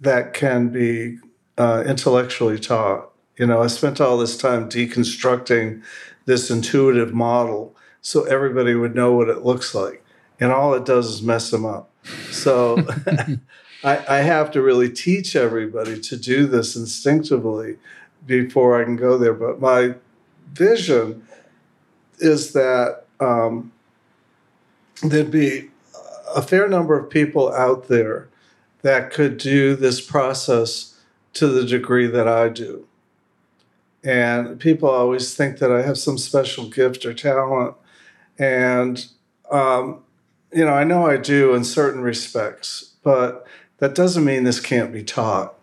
that can be uh, intellectually taught. You know, I spent all this time deconstructing this intuitive model so everybody would know what it looks like. And all it does is mess them up. So I, I have to really teach everybody to do this instinctively before I can go there. But my vision is that um, there'd be a fair number of people out there that could do this process to the degree that I do. And people always think that I have some special gift or talent. And, um, you know, I know I do in certain respects, but that doesn't mean this can't be taught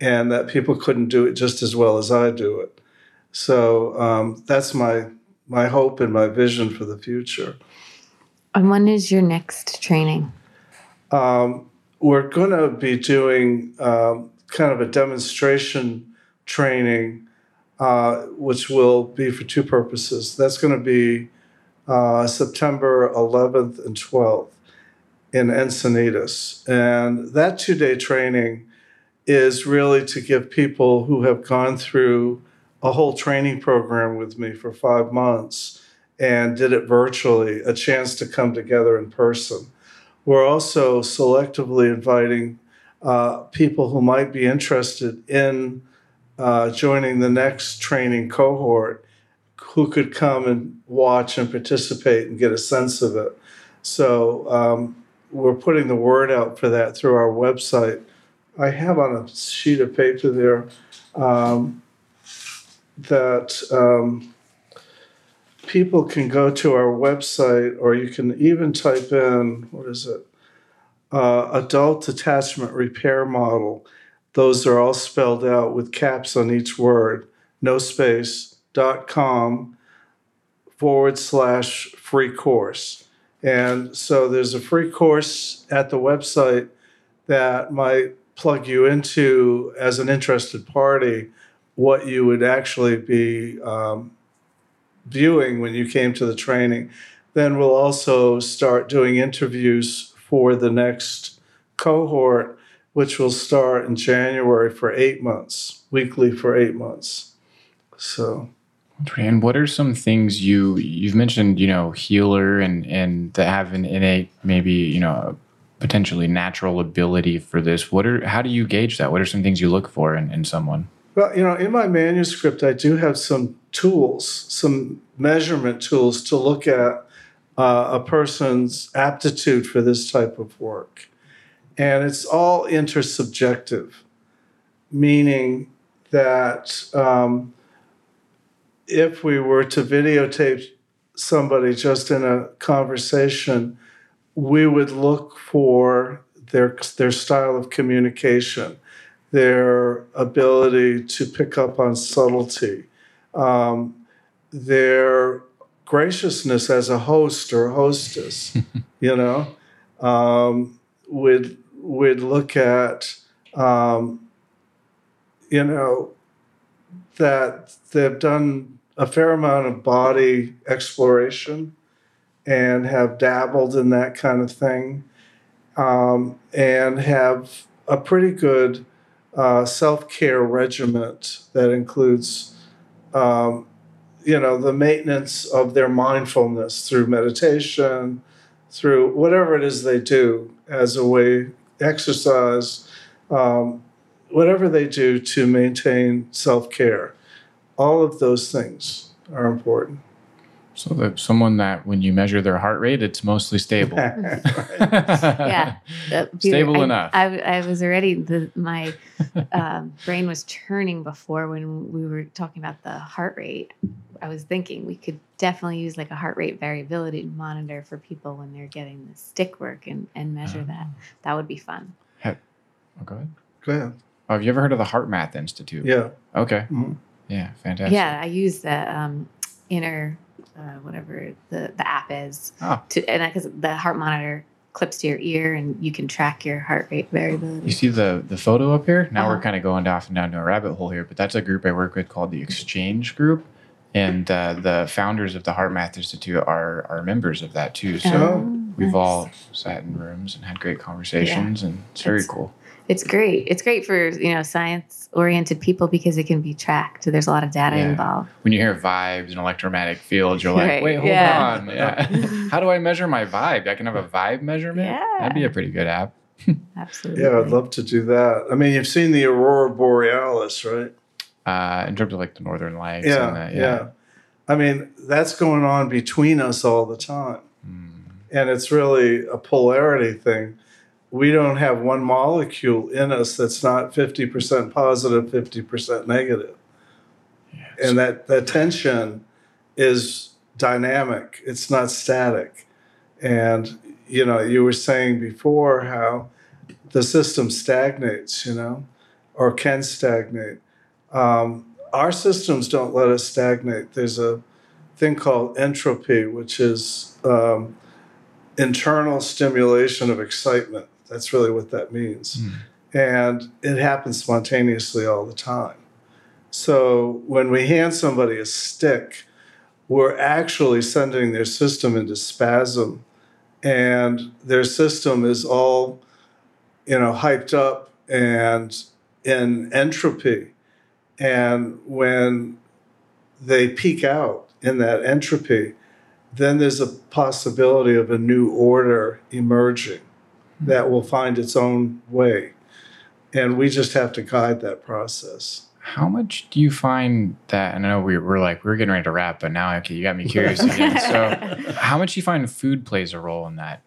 and that people couldn't do it just as well as I do it. So um, that's my my hope and my vision for the future. And when is your next training? Um, we're going to be doing um, kind of a demonstration training, uh, which will be for two purposes. That's going to be uh, September 11th and 12th in Encinitas. And that two day training is really to give people who have gone through a whole training program with me for five months and did it virtually a chance to come together in person. We're also selectively inviting uh, people who might be interested in uh, joining the next training cohort who could come and watch and participate and get a sense of it. So um, we're putting the word out for that through our website. I have on a sheet of paper there um, that um, people can go to our website, or you can even type in what is it? Uh, adult attachment repair model. Those are all spelled out with caps on each word. No space. Com forward slash free course. And so there's a free course at the website that might plug you into as an interested party what you would actually be um, viewing when you came to the training. Then we'll also start doing interviews for the next cohort, which will start in January for eight months, weekly for eight months. So, And what are some things you you've mentioned? You know, healer and and to have an innate, maybe you know, potentially natural ability for this. What are how do you gauge that? What are some things you look for in, in someone? well, you know, in my manuscript, I do have some tools, some measurement tools to look at uh, a person's aptitude for this type of work. And it's all intersubjective, meaning that um, if we were to videotape somebody just in a conversation, we would look for their, their style of communication, their ability to pick up on subtlety, um, their graciousness as a host or hostess, you know. Um, we'd, we'd look at, um, you know, that they've done a fair amount of body exploration and have dabbled in that kind of thing um, and have a pretty good uh, self care regiment that includes um, you know, the maintenance of their mindfulness through meditation, through whatever it is they do as a way, exercise, um, whatever they do to maintain self care. All of those things are important. So that someone that when you measure their heart rate, it's mostly stable. yeah, Uh, Peter, Stable I, enough. I, I was already the my um, brain was churning before when we were talking about the heart rate. I was thinking we could definitely use like a heart rate variability monitor for people when they're getting the stick work and, and measure that. That would be fun. Oh, go ahead. Go ahead. Oh, have you ever heard of the Heart Math Institute? Yeah. Okay. Mhm. Yeah, fantastic. Yeah, I use the um, inner uh, whatever the the app is Oh. to and because the heart monitor clips to your ear and you can track your heart rate variability. You see the the photo up here? Now we're Uh-huh. kind of going off and down to a rabbit hole here, but that's a group I work with called the Exchange Group, and uh, the founders of the Heart Math Institute are are members of that too. So Oh, we've nice. all sat in rooms and had great conversations, and it's very It's- cool. It's great. It's great for you know science oriented people because it can be tracked. There's a lot of data Yeah. involved. When you hear vibes and electromagnetic fields, you're like, Right, wait, hold yeah. on, yeah. How do I measure my vibe? I can have a vibe measurement. Yeah. that'd be a pretty good app. Absolutely. Yeah, I'd love to do that. I mean, you've seen the aurora borealis, right? Uh, in terms of like the northern lights. Yeah, and the, yeah. I mean, that's going on between us all the time. Mm. And it's really a polarity thing. We don't have one molecule in us that's not 50% positive, 50% negative. And that, that tension is dynamic, it's not static. And, you know, you were saying before how the system stagnates, you know, or can stagnate. Um, our systems don't let us stagnate. There's a thing called entropy, which is um, internal stimulation of excitement. That's really what that means. Hmm. And it happens spontaneously all the time. So when we hand somebody a stick, we're actually sending their system into spasm, and their system is all, you know, hyped up and in entropy. And when they peak out in that entropy, then there's a possibility of a new order emerging Hmm. that will find its own way. And we just have to guide that process. How much do you find that? And I know we were like we were getting ready to wrap, but now okay, you got me curious again. So, how much do you find food plays a role in that?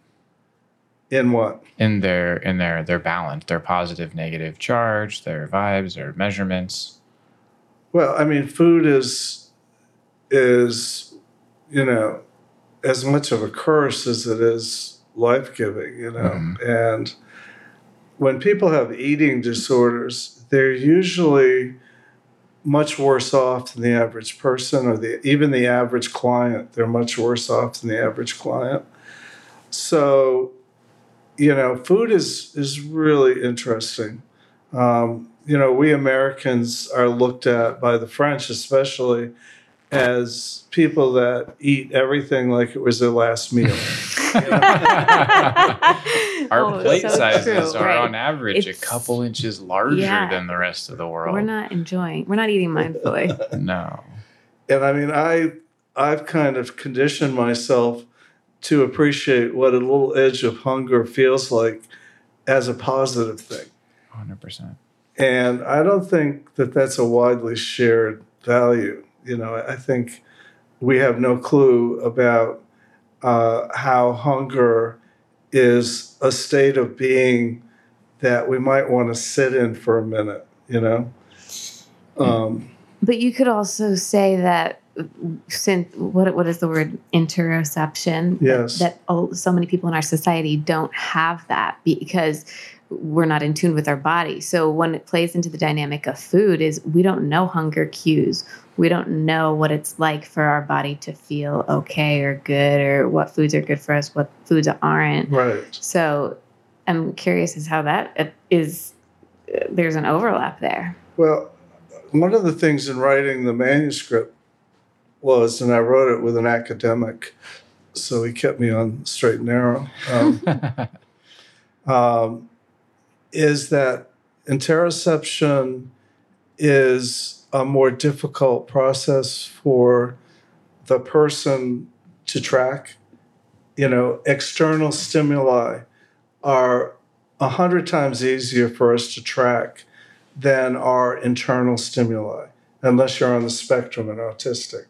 In what? In their in their their balance, their positive negative charge, their vibes, their measurements. Well, I mean, food is is you know as much of a curse as it is life giving. You know, and when people have eating disorders, they're usually much worse off than the average person or the even the average client. They're much worse off than the average client. So, you know, food is is really interesting. Um, you know, we Americans are looked at by the French, especially, as people that eat everything like it was their last meal. Our Oh, plate so sizes true, are right. on average a couple inches larger Yeah. than the rest of the world. We're not enjoying. We're not eating mindfully. No. and I mean, I I've kind of conditioned myself to appreciate what a little edge of hunger feels like as a positive thing. 100%. And I don't think that that's a widely shared value. You know, I think we have no clue about uh, how hunger is a state of being that we might want to sit in for a minute, you know? Um, But you could also say that since what what is the word interoception? That- Yes. That, oh, so many people in our society don't have that because we're not in tune with our body. So when it plays into the dynamic of food is we don't know hunger cues. We don't know what it's like for our body to feel okay or good or what foods are good for us, what foods aren't. right. So I'm curious as how that uh, is. uh, There's an overlap there. Well, one of the things in writing the manuscript was, and I wrote it with an academic, so he kept me on straight and narrow, um, um, is that interoception is a more difficult process for the person to track. You know, external stimuli are a hundred times easier for us to track than our internal stimuli, unless you're on the spectrum and autistic.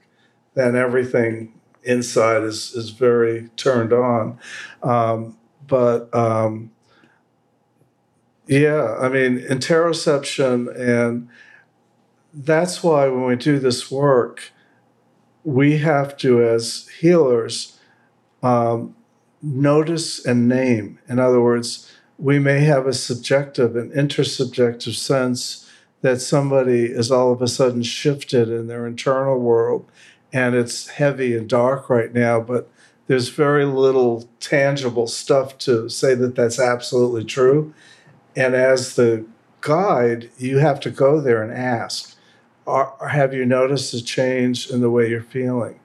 Then everything inside is is very turned on. Um, but um, yeah, I mean, interoception, and that's why when we do this work, we have to, as healers, um, notice and name. In other words, we may have a subjective and intersubjective sense that somebody is all of a sudden shifted in their internal world and it's heavy and dark right now, but there's very little tangible stuff to say that that's absolutely true. And as the guide, you have to go there and ask, are, have you noticed a change in the way you're feeling?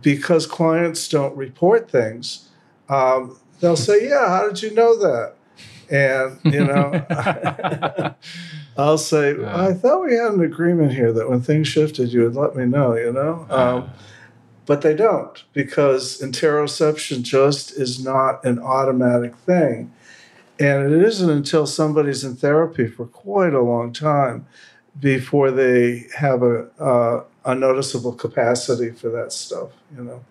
Because clients don't report things, um, they'll say, Yeah, how did you know that? And, you know, I'll say, I thought we had an agreement here that when things shifted, you would let me know, you know? Um, but they don't because interoception just is not an automatic thing. And it isn't until somebody's in therapy for quite a long time before they have a, uh, a noticeable capacity for that stuff, you know.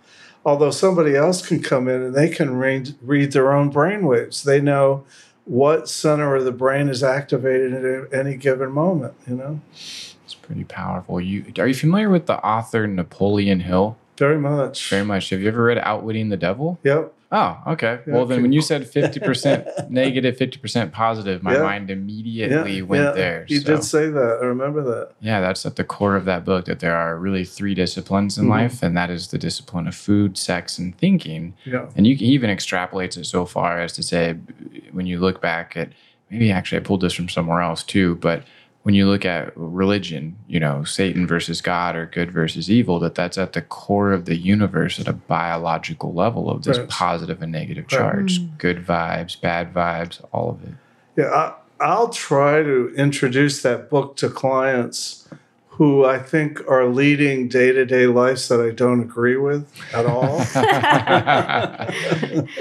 Although somebody else can come in and they can read, read their own brain waves. They know what center of the brain is activated at any given moment, you know. It's pretty powerful. You are you familiar with the author Napoleon Hill? Very much. Very much. Have you ever read Outwitting the Devil? Yep. Oh, okay. Yeah, well, then when you said 50% negative, 50% positive, my Yeah. mind immediately Yeah, went there. You So- did say that. I remember that. Yeah, that's at the core of that book that there are really three disciplines in Mhm. life, and that is the discipline of food, sex, and thinking. Yeah. And you can even extrapolates it so far as to say, when you look back at maybe actually I pulled this from somewhere else too, but when you look at religion, you know, Satan versus God or good versus evil, that that's at the core of the universe at a biological level of this Right. positive and negative Right. charge, mm. good vibes, bad vibes, all of it. Yeah, I, I'll try to introduce that book to clients who I think are leading day to day lives that I don't agree with at all.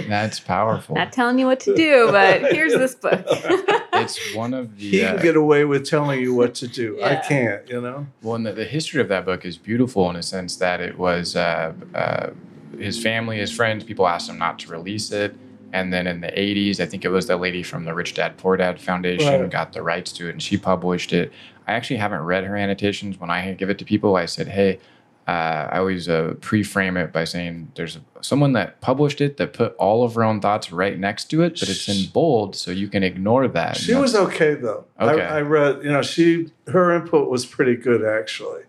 That's powerful. Not telling you what to do, but here's this book. it's one of the he uh, can get away with telling you what to do. I can't, you know? Well, and the, the history of that book is beautiful in a sense that it was uh, uh, his family, his friends, people asked him not to release it. And then in the 80s, I think it was the lady from the Rich Dad Poor Dad Foundation Right. got the rights to it and she published it. I actually haven't read her annotations. When I give it to people, I said, hey, uh, I always uh, pre-frame it by saying there's someone that published it that put all of her own thoughts right next to it, but it's in bold, so you can ignore that. She was okay, though. Okay. I, I read, you know, she her input was pretty good, actually.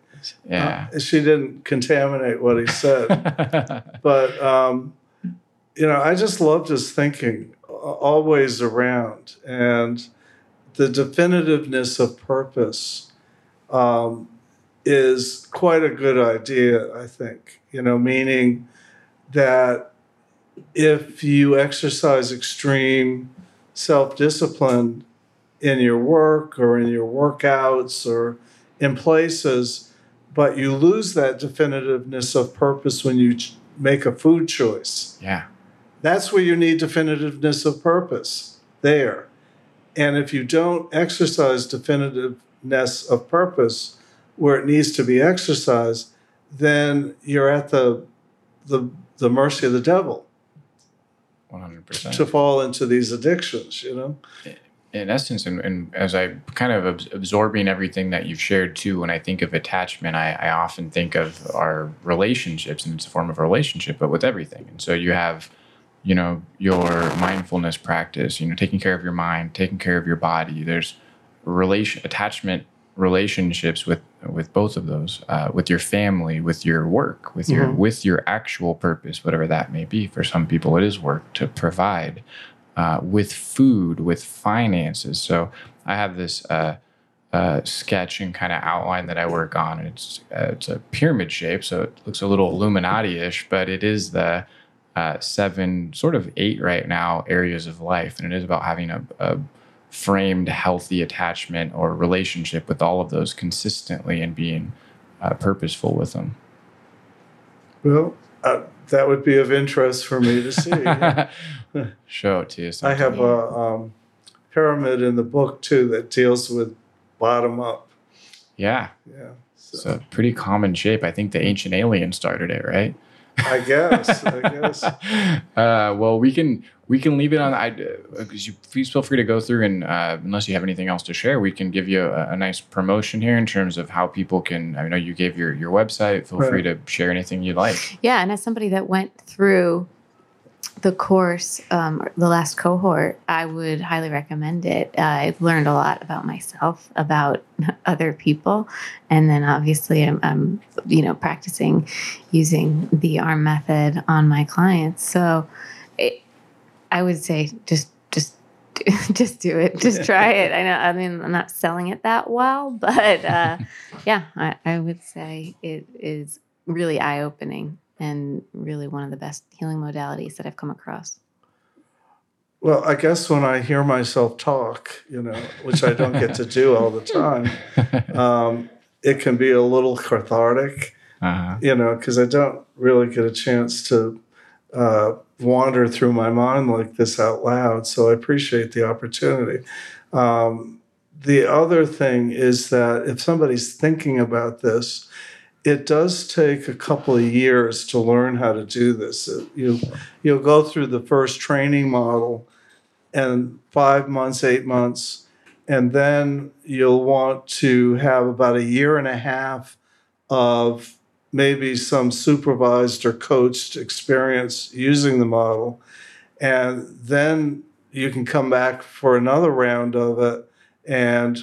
yeah. Uh, she didn't contaminate what he said. but um, you know, I just loved his thinking, always around, and the definitiveness of purpose um, is quite a good idea. I think you know, meaning that if you exercise extreme self-discipline in your work or in your workouts or in places but you lose that definitiveness of purpose when you ch- make a food choice. yeah. That's where you need definitiveness of purpose, there. And if you don't exercise definitiveness of purpose where it needs to be exercised, then you're at the, the, the mercy of the devil 100%. to fall into these addictions, you know? in essence, and, and as I kind of abs- absorbing everything that you've shared too, when I think of attachment, I, I often think of our relationships, and it's a form of a relationship, but with everything. And so you have, you know, your mindfulness practice, you know, taking care of your mind, taking care of your body. There's relation attachment relationships with with both of those, uh, with your family, with your work, with your Mhm. with your actual purpose, whatever that may be. For some people, it is work to provide uh, with food, with finances. So I have this uh, uh, sketch and kind of outline that I work on. And it's uh, it's a pyramid shape, so it looks a little Illuminati-ish, but it is the uh, seven, sort of eight right now areas of life, and it is about having a, a framed healthy attachment or relationship with all of those consistently and being uh, purposeful with them. Well, uh, that would be of interest for me to see. Show it to you. I have a um, pyramid in the book too that deals with bottom up. Yeah. Yeah. It's a pretty common shape. I think the ancient alien started it, right? I guess. I guess. Uh, well, we can we can leave it on. I uh, you please feel free to go through and uh, unless you have anything else to share, we can give you a, a, nice promotion here in terms of how people can. I know you gave your your website. Feel Right. free to share anything you like. Yeah, and as somebody that went through the course, um, the last cohort, I would highly recommend it. Uh, I learned a lot about myself, about other people, and then obviously I'm, I'm, you know, practicing using the AARM method on my clients. So, it, I would say just just just do it, just try it. I know. I mean, I'm not selling it that well, but uh, yeah, I, I would say it is really eye opening and really one of the best healing modalities that I've come across. Well, I guess when I hear myself talk, you know, which I don't get to do all the time, um, it can be a little cathartic, Uh-huh. you know, because I don't really get a chance to uh, wander through my mind like this out loud. So I appreciate the opportunity. Um, the other thing is that if somebody's thinking about this, it does take a couple of years to learn how to do this. You you'll go through the first training model and five months, eight months, and then you'll want to have about a year and a half of maybe some supervised or coached experience using the model. And then you can come back for another round of it and,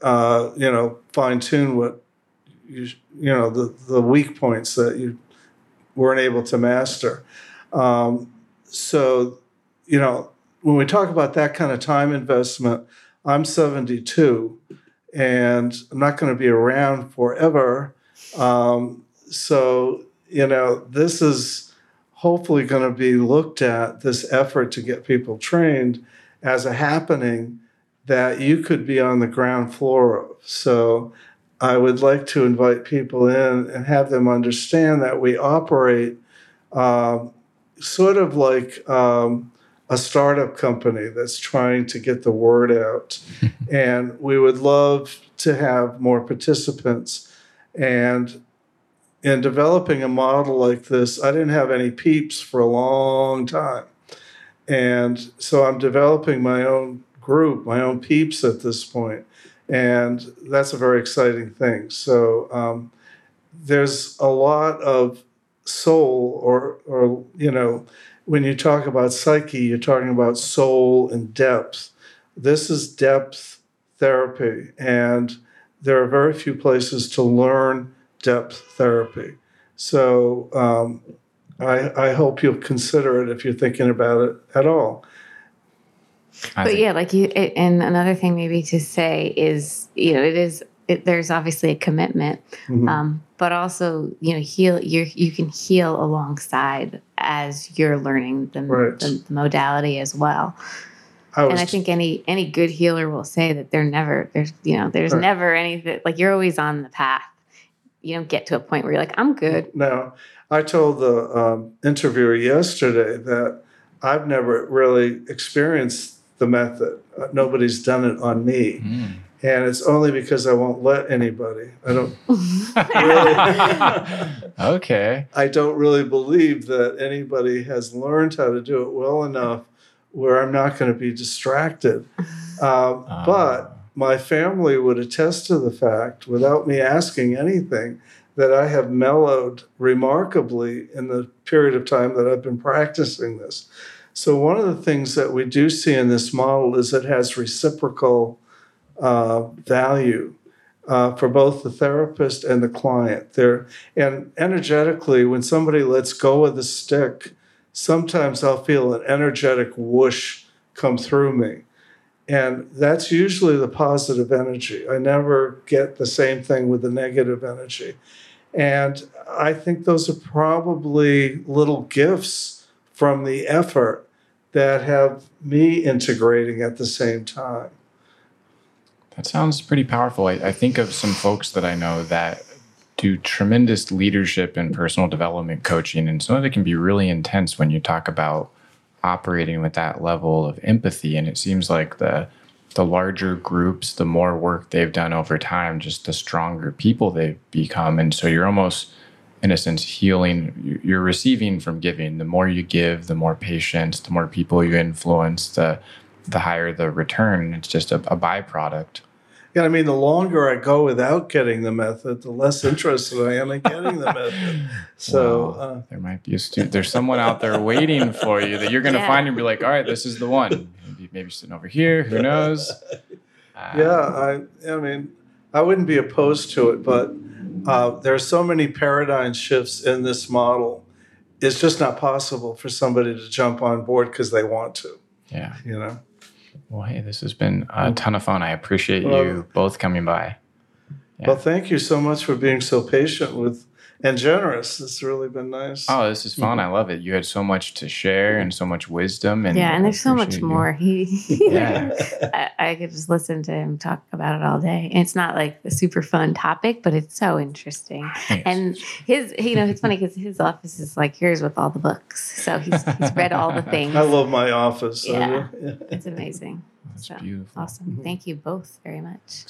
uh, you know, fine tune what you, you know, the, the weak points that you weren't able to master. Um, so, you know, when we talk about that kind of time investment, I'm 72 and I'm not going to be around forever. Um, so, you know, this is hopefully going to be looked at, this effort to get people trained as a happening that you could be on the ground floor of. So, I would like to invite people in and have them understand that we operate um, sort of like um, a startup company that's trying to get the word out. and we would love to have more participants. And in developing a model like this, I didn't have any peeps for a long time. And so I'm developing my own group, my own peeps at this point. And that's a very exciting thing. So um, there's a lot of soul, or, or, you know, when you talk about psyche, you're talking about soul and depth. This is depth therapy. And there are very few places to learn depth therapy. So um, I, I hope you'll consider it if you're thinking about it at all. I but think- yeah, like you, it, and another thing maybe to say is, you know, it is, it, there's obviously a commitment, Mhm. um, but also, you know, heal, you you can heal alongside as you're learning the, Right. the, the modality as well. I and I think any any good healer will say that they're never there's you know there's Right. never anything like you're always on the path. You don't get to a point where you're like I'm good. No, I told the um, interviewer yesterday that I've never really experienced the method. Nobody's done it on me. Mm. And it's only because I won't let anybody. I don't really. okay. I don't really believe that anybody has learned how to do it well enough where I'm not going to be distracted. Um, Ah. but my family would attest to the fact, without me asking anything, that I have mellowed remarkably in the period of time that I've been practicing this. So, one of the things that we do see in this model is it has reciprocal uh, value. Uh, for both the therapist and the client, there and energetically, when somebody lets go of the stick, sometimes I'll feel an energetic whoosh come through me. And that's usually the positive energy. I never get the same thing with the negative energy. And I think those are probably little gifts from the effort that have me integrating at the same time. That sounds pretty powerful. I, I think of some folks that I know that do tremendous leadership and personal development coaching, and some of it can be really intense when you talk about operating with that level of empathy. And it seems like the the larger groups, the more work they've done over time, just the stronger people they've become. And so you're almost, in a sense, healing. You're receiving from giving. The more you give, the more patience, the more people you influence, the the higher the return. It's just a, a byproduct. Yeah, I mean, the longer I go without getting the method, the less interested I am in getting the method. So Wow. uh, there might be a student. There's someone out there waiting for you that you're going to Yeah. find and be like, all right, this is the one. Maybe, maybe sitting over here. Who knows? Uh, yeah, I, I mean, I wouldn't be opposed to it, but uh, there are so many paradigm shifts in this model. It's just not possible for somebody to jump on board because they want to. Yeah. You know. Well, hey, this has been a ton of fun. I appreciate Well- you both coming by. Yeah. Well, thank you so much for being so patient with and generous. It's really been nice. Oh, this is fun. Mm-hmm. I love it. You had so much to share and so much wisdom. And yeah, and there's so much you. more. He, Yeah. I, I could just listen to him talk about it all day. And it's not like a super fun topic, but it's so interesting. Thanks. And his, you know, it's funny because his office is like yours with all the books. So he's, he's read all the things. I love my office. I Yeah. It's amazing. That's so beautiful. awesome. Mm-hmm. Thank you both very much.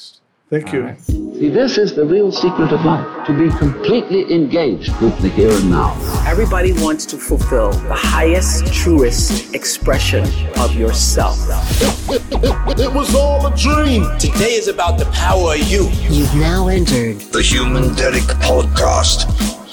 Thank All you. right. See, this is the real secret of life to be completely engaged with the here and now. Everybody wants to fulfill the highest, truest expression of yourself. It was all a dream. Today is about the power of you. You've now entered The Human Derek Podcast.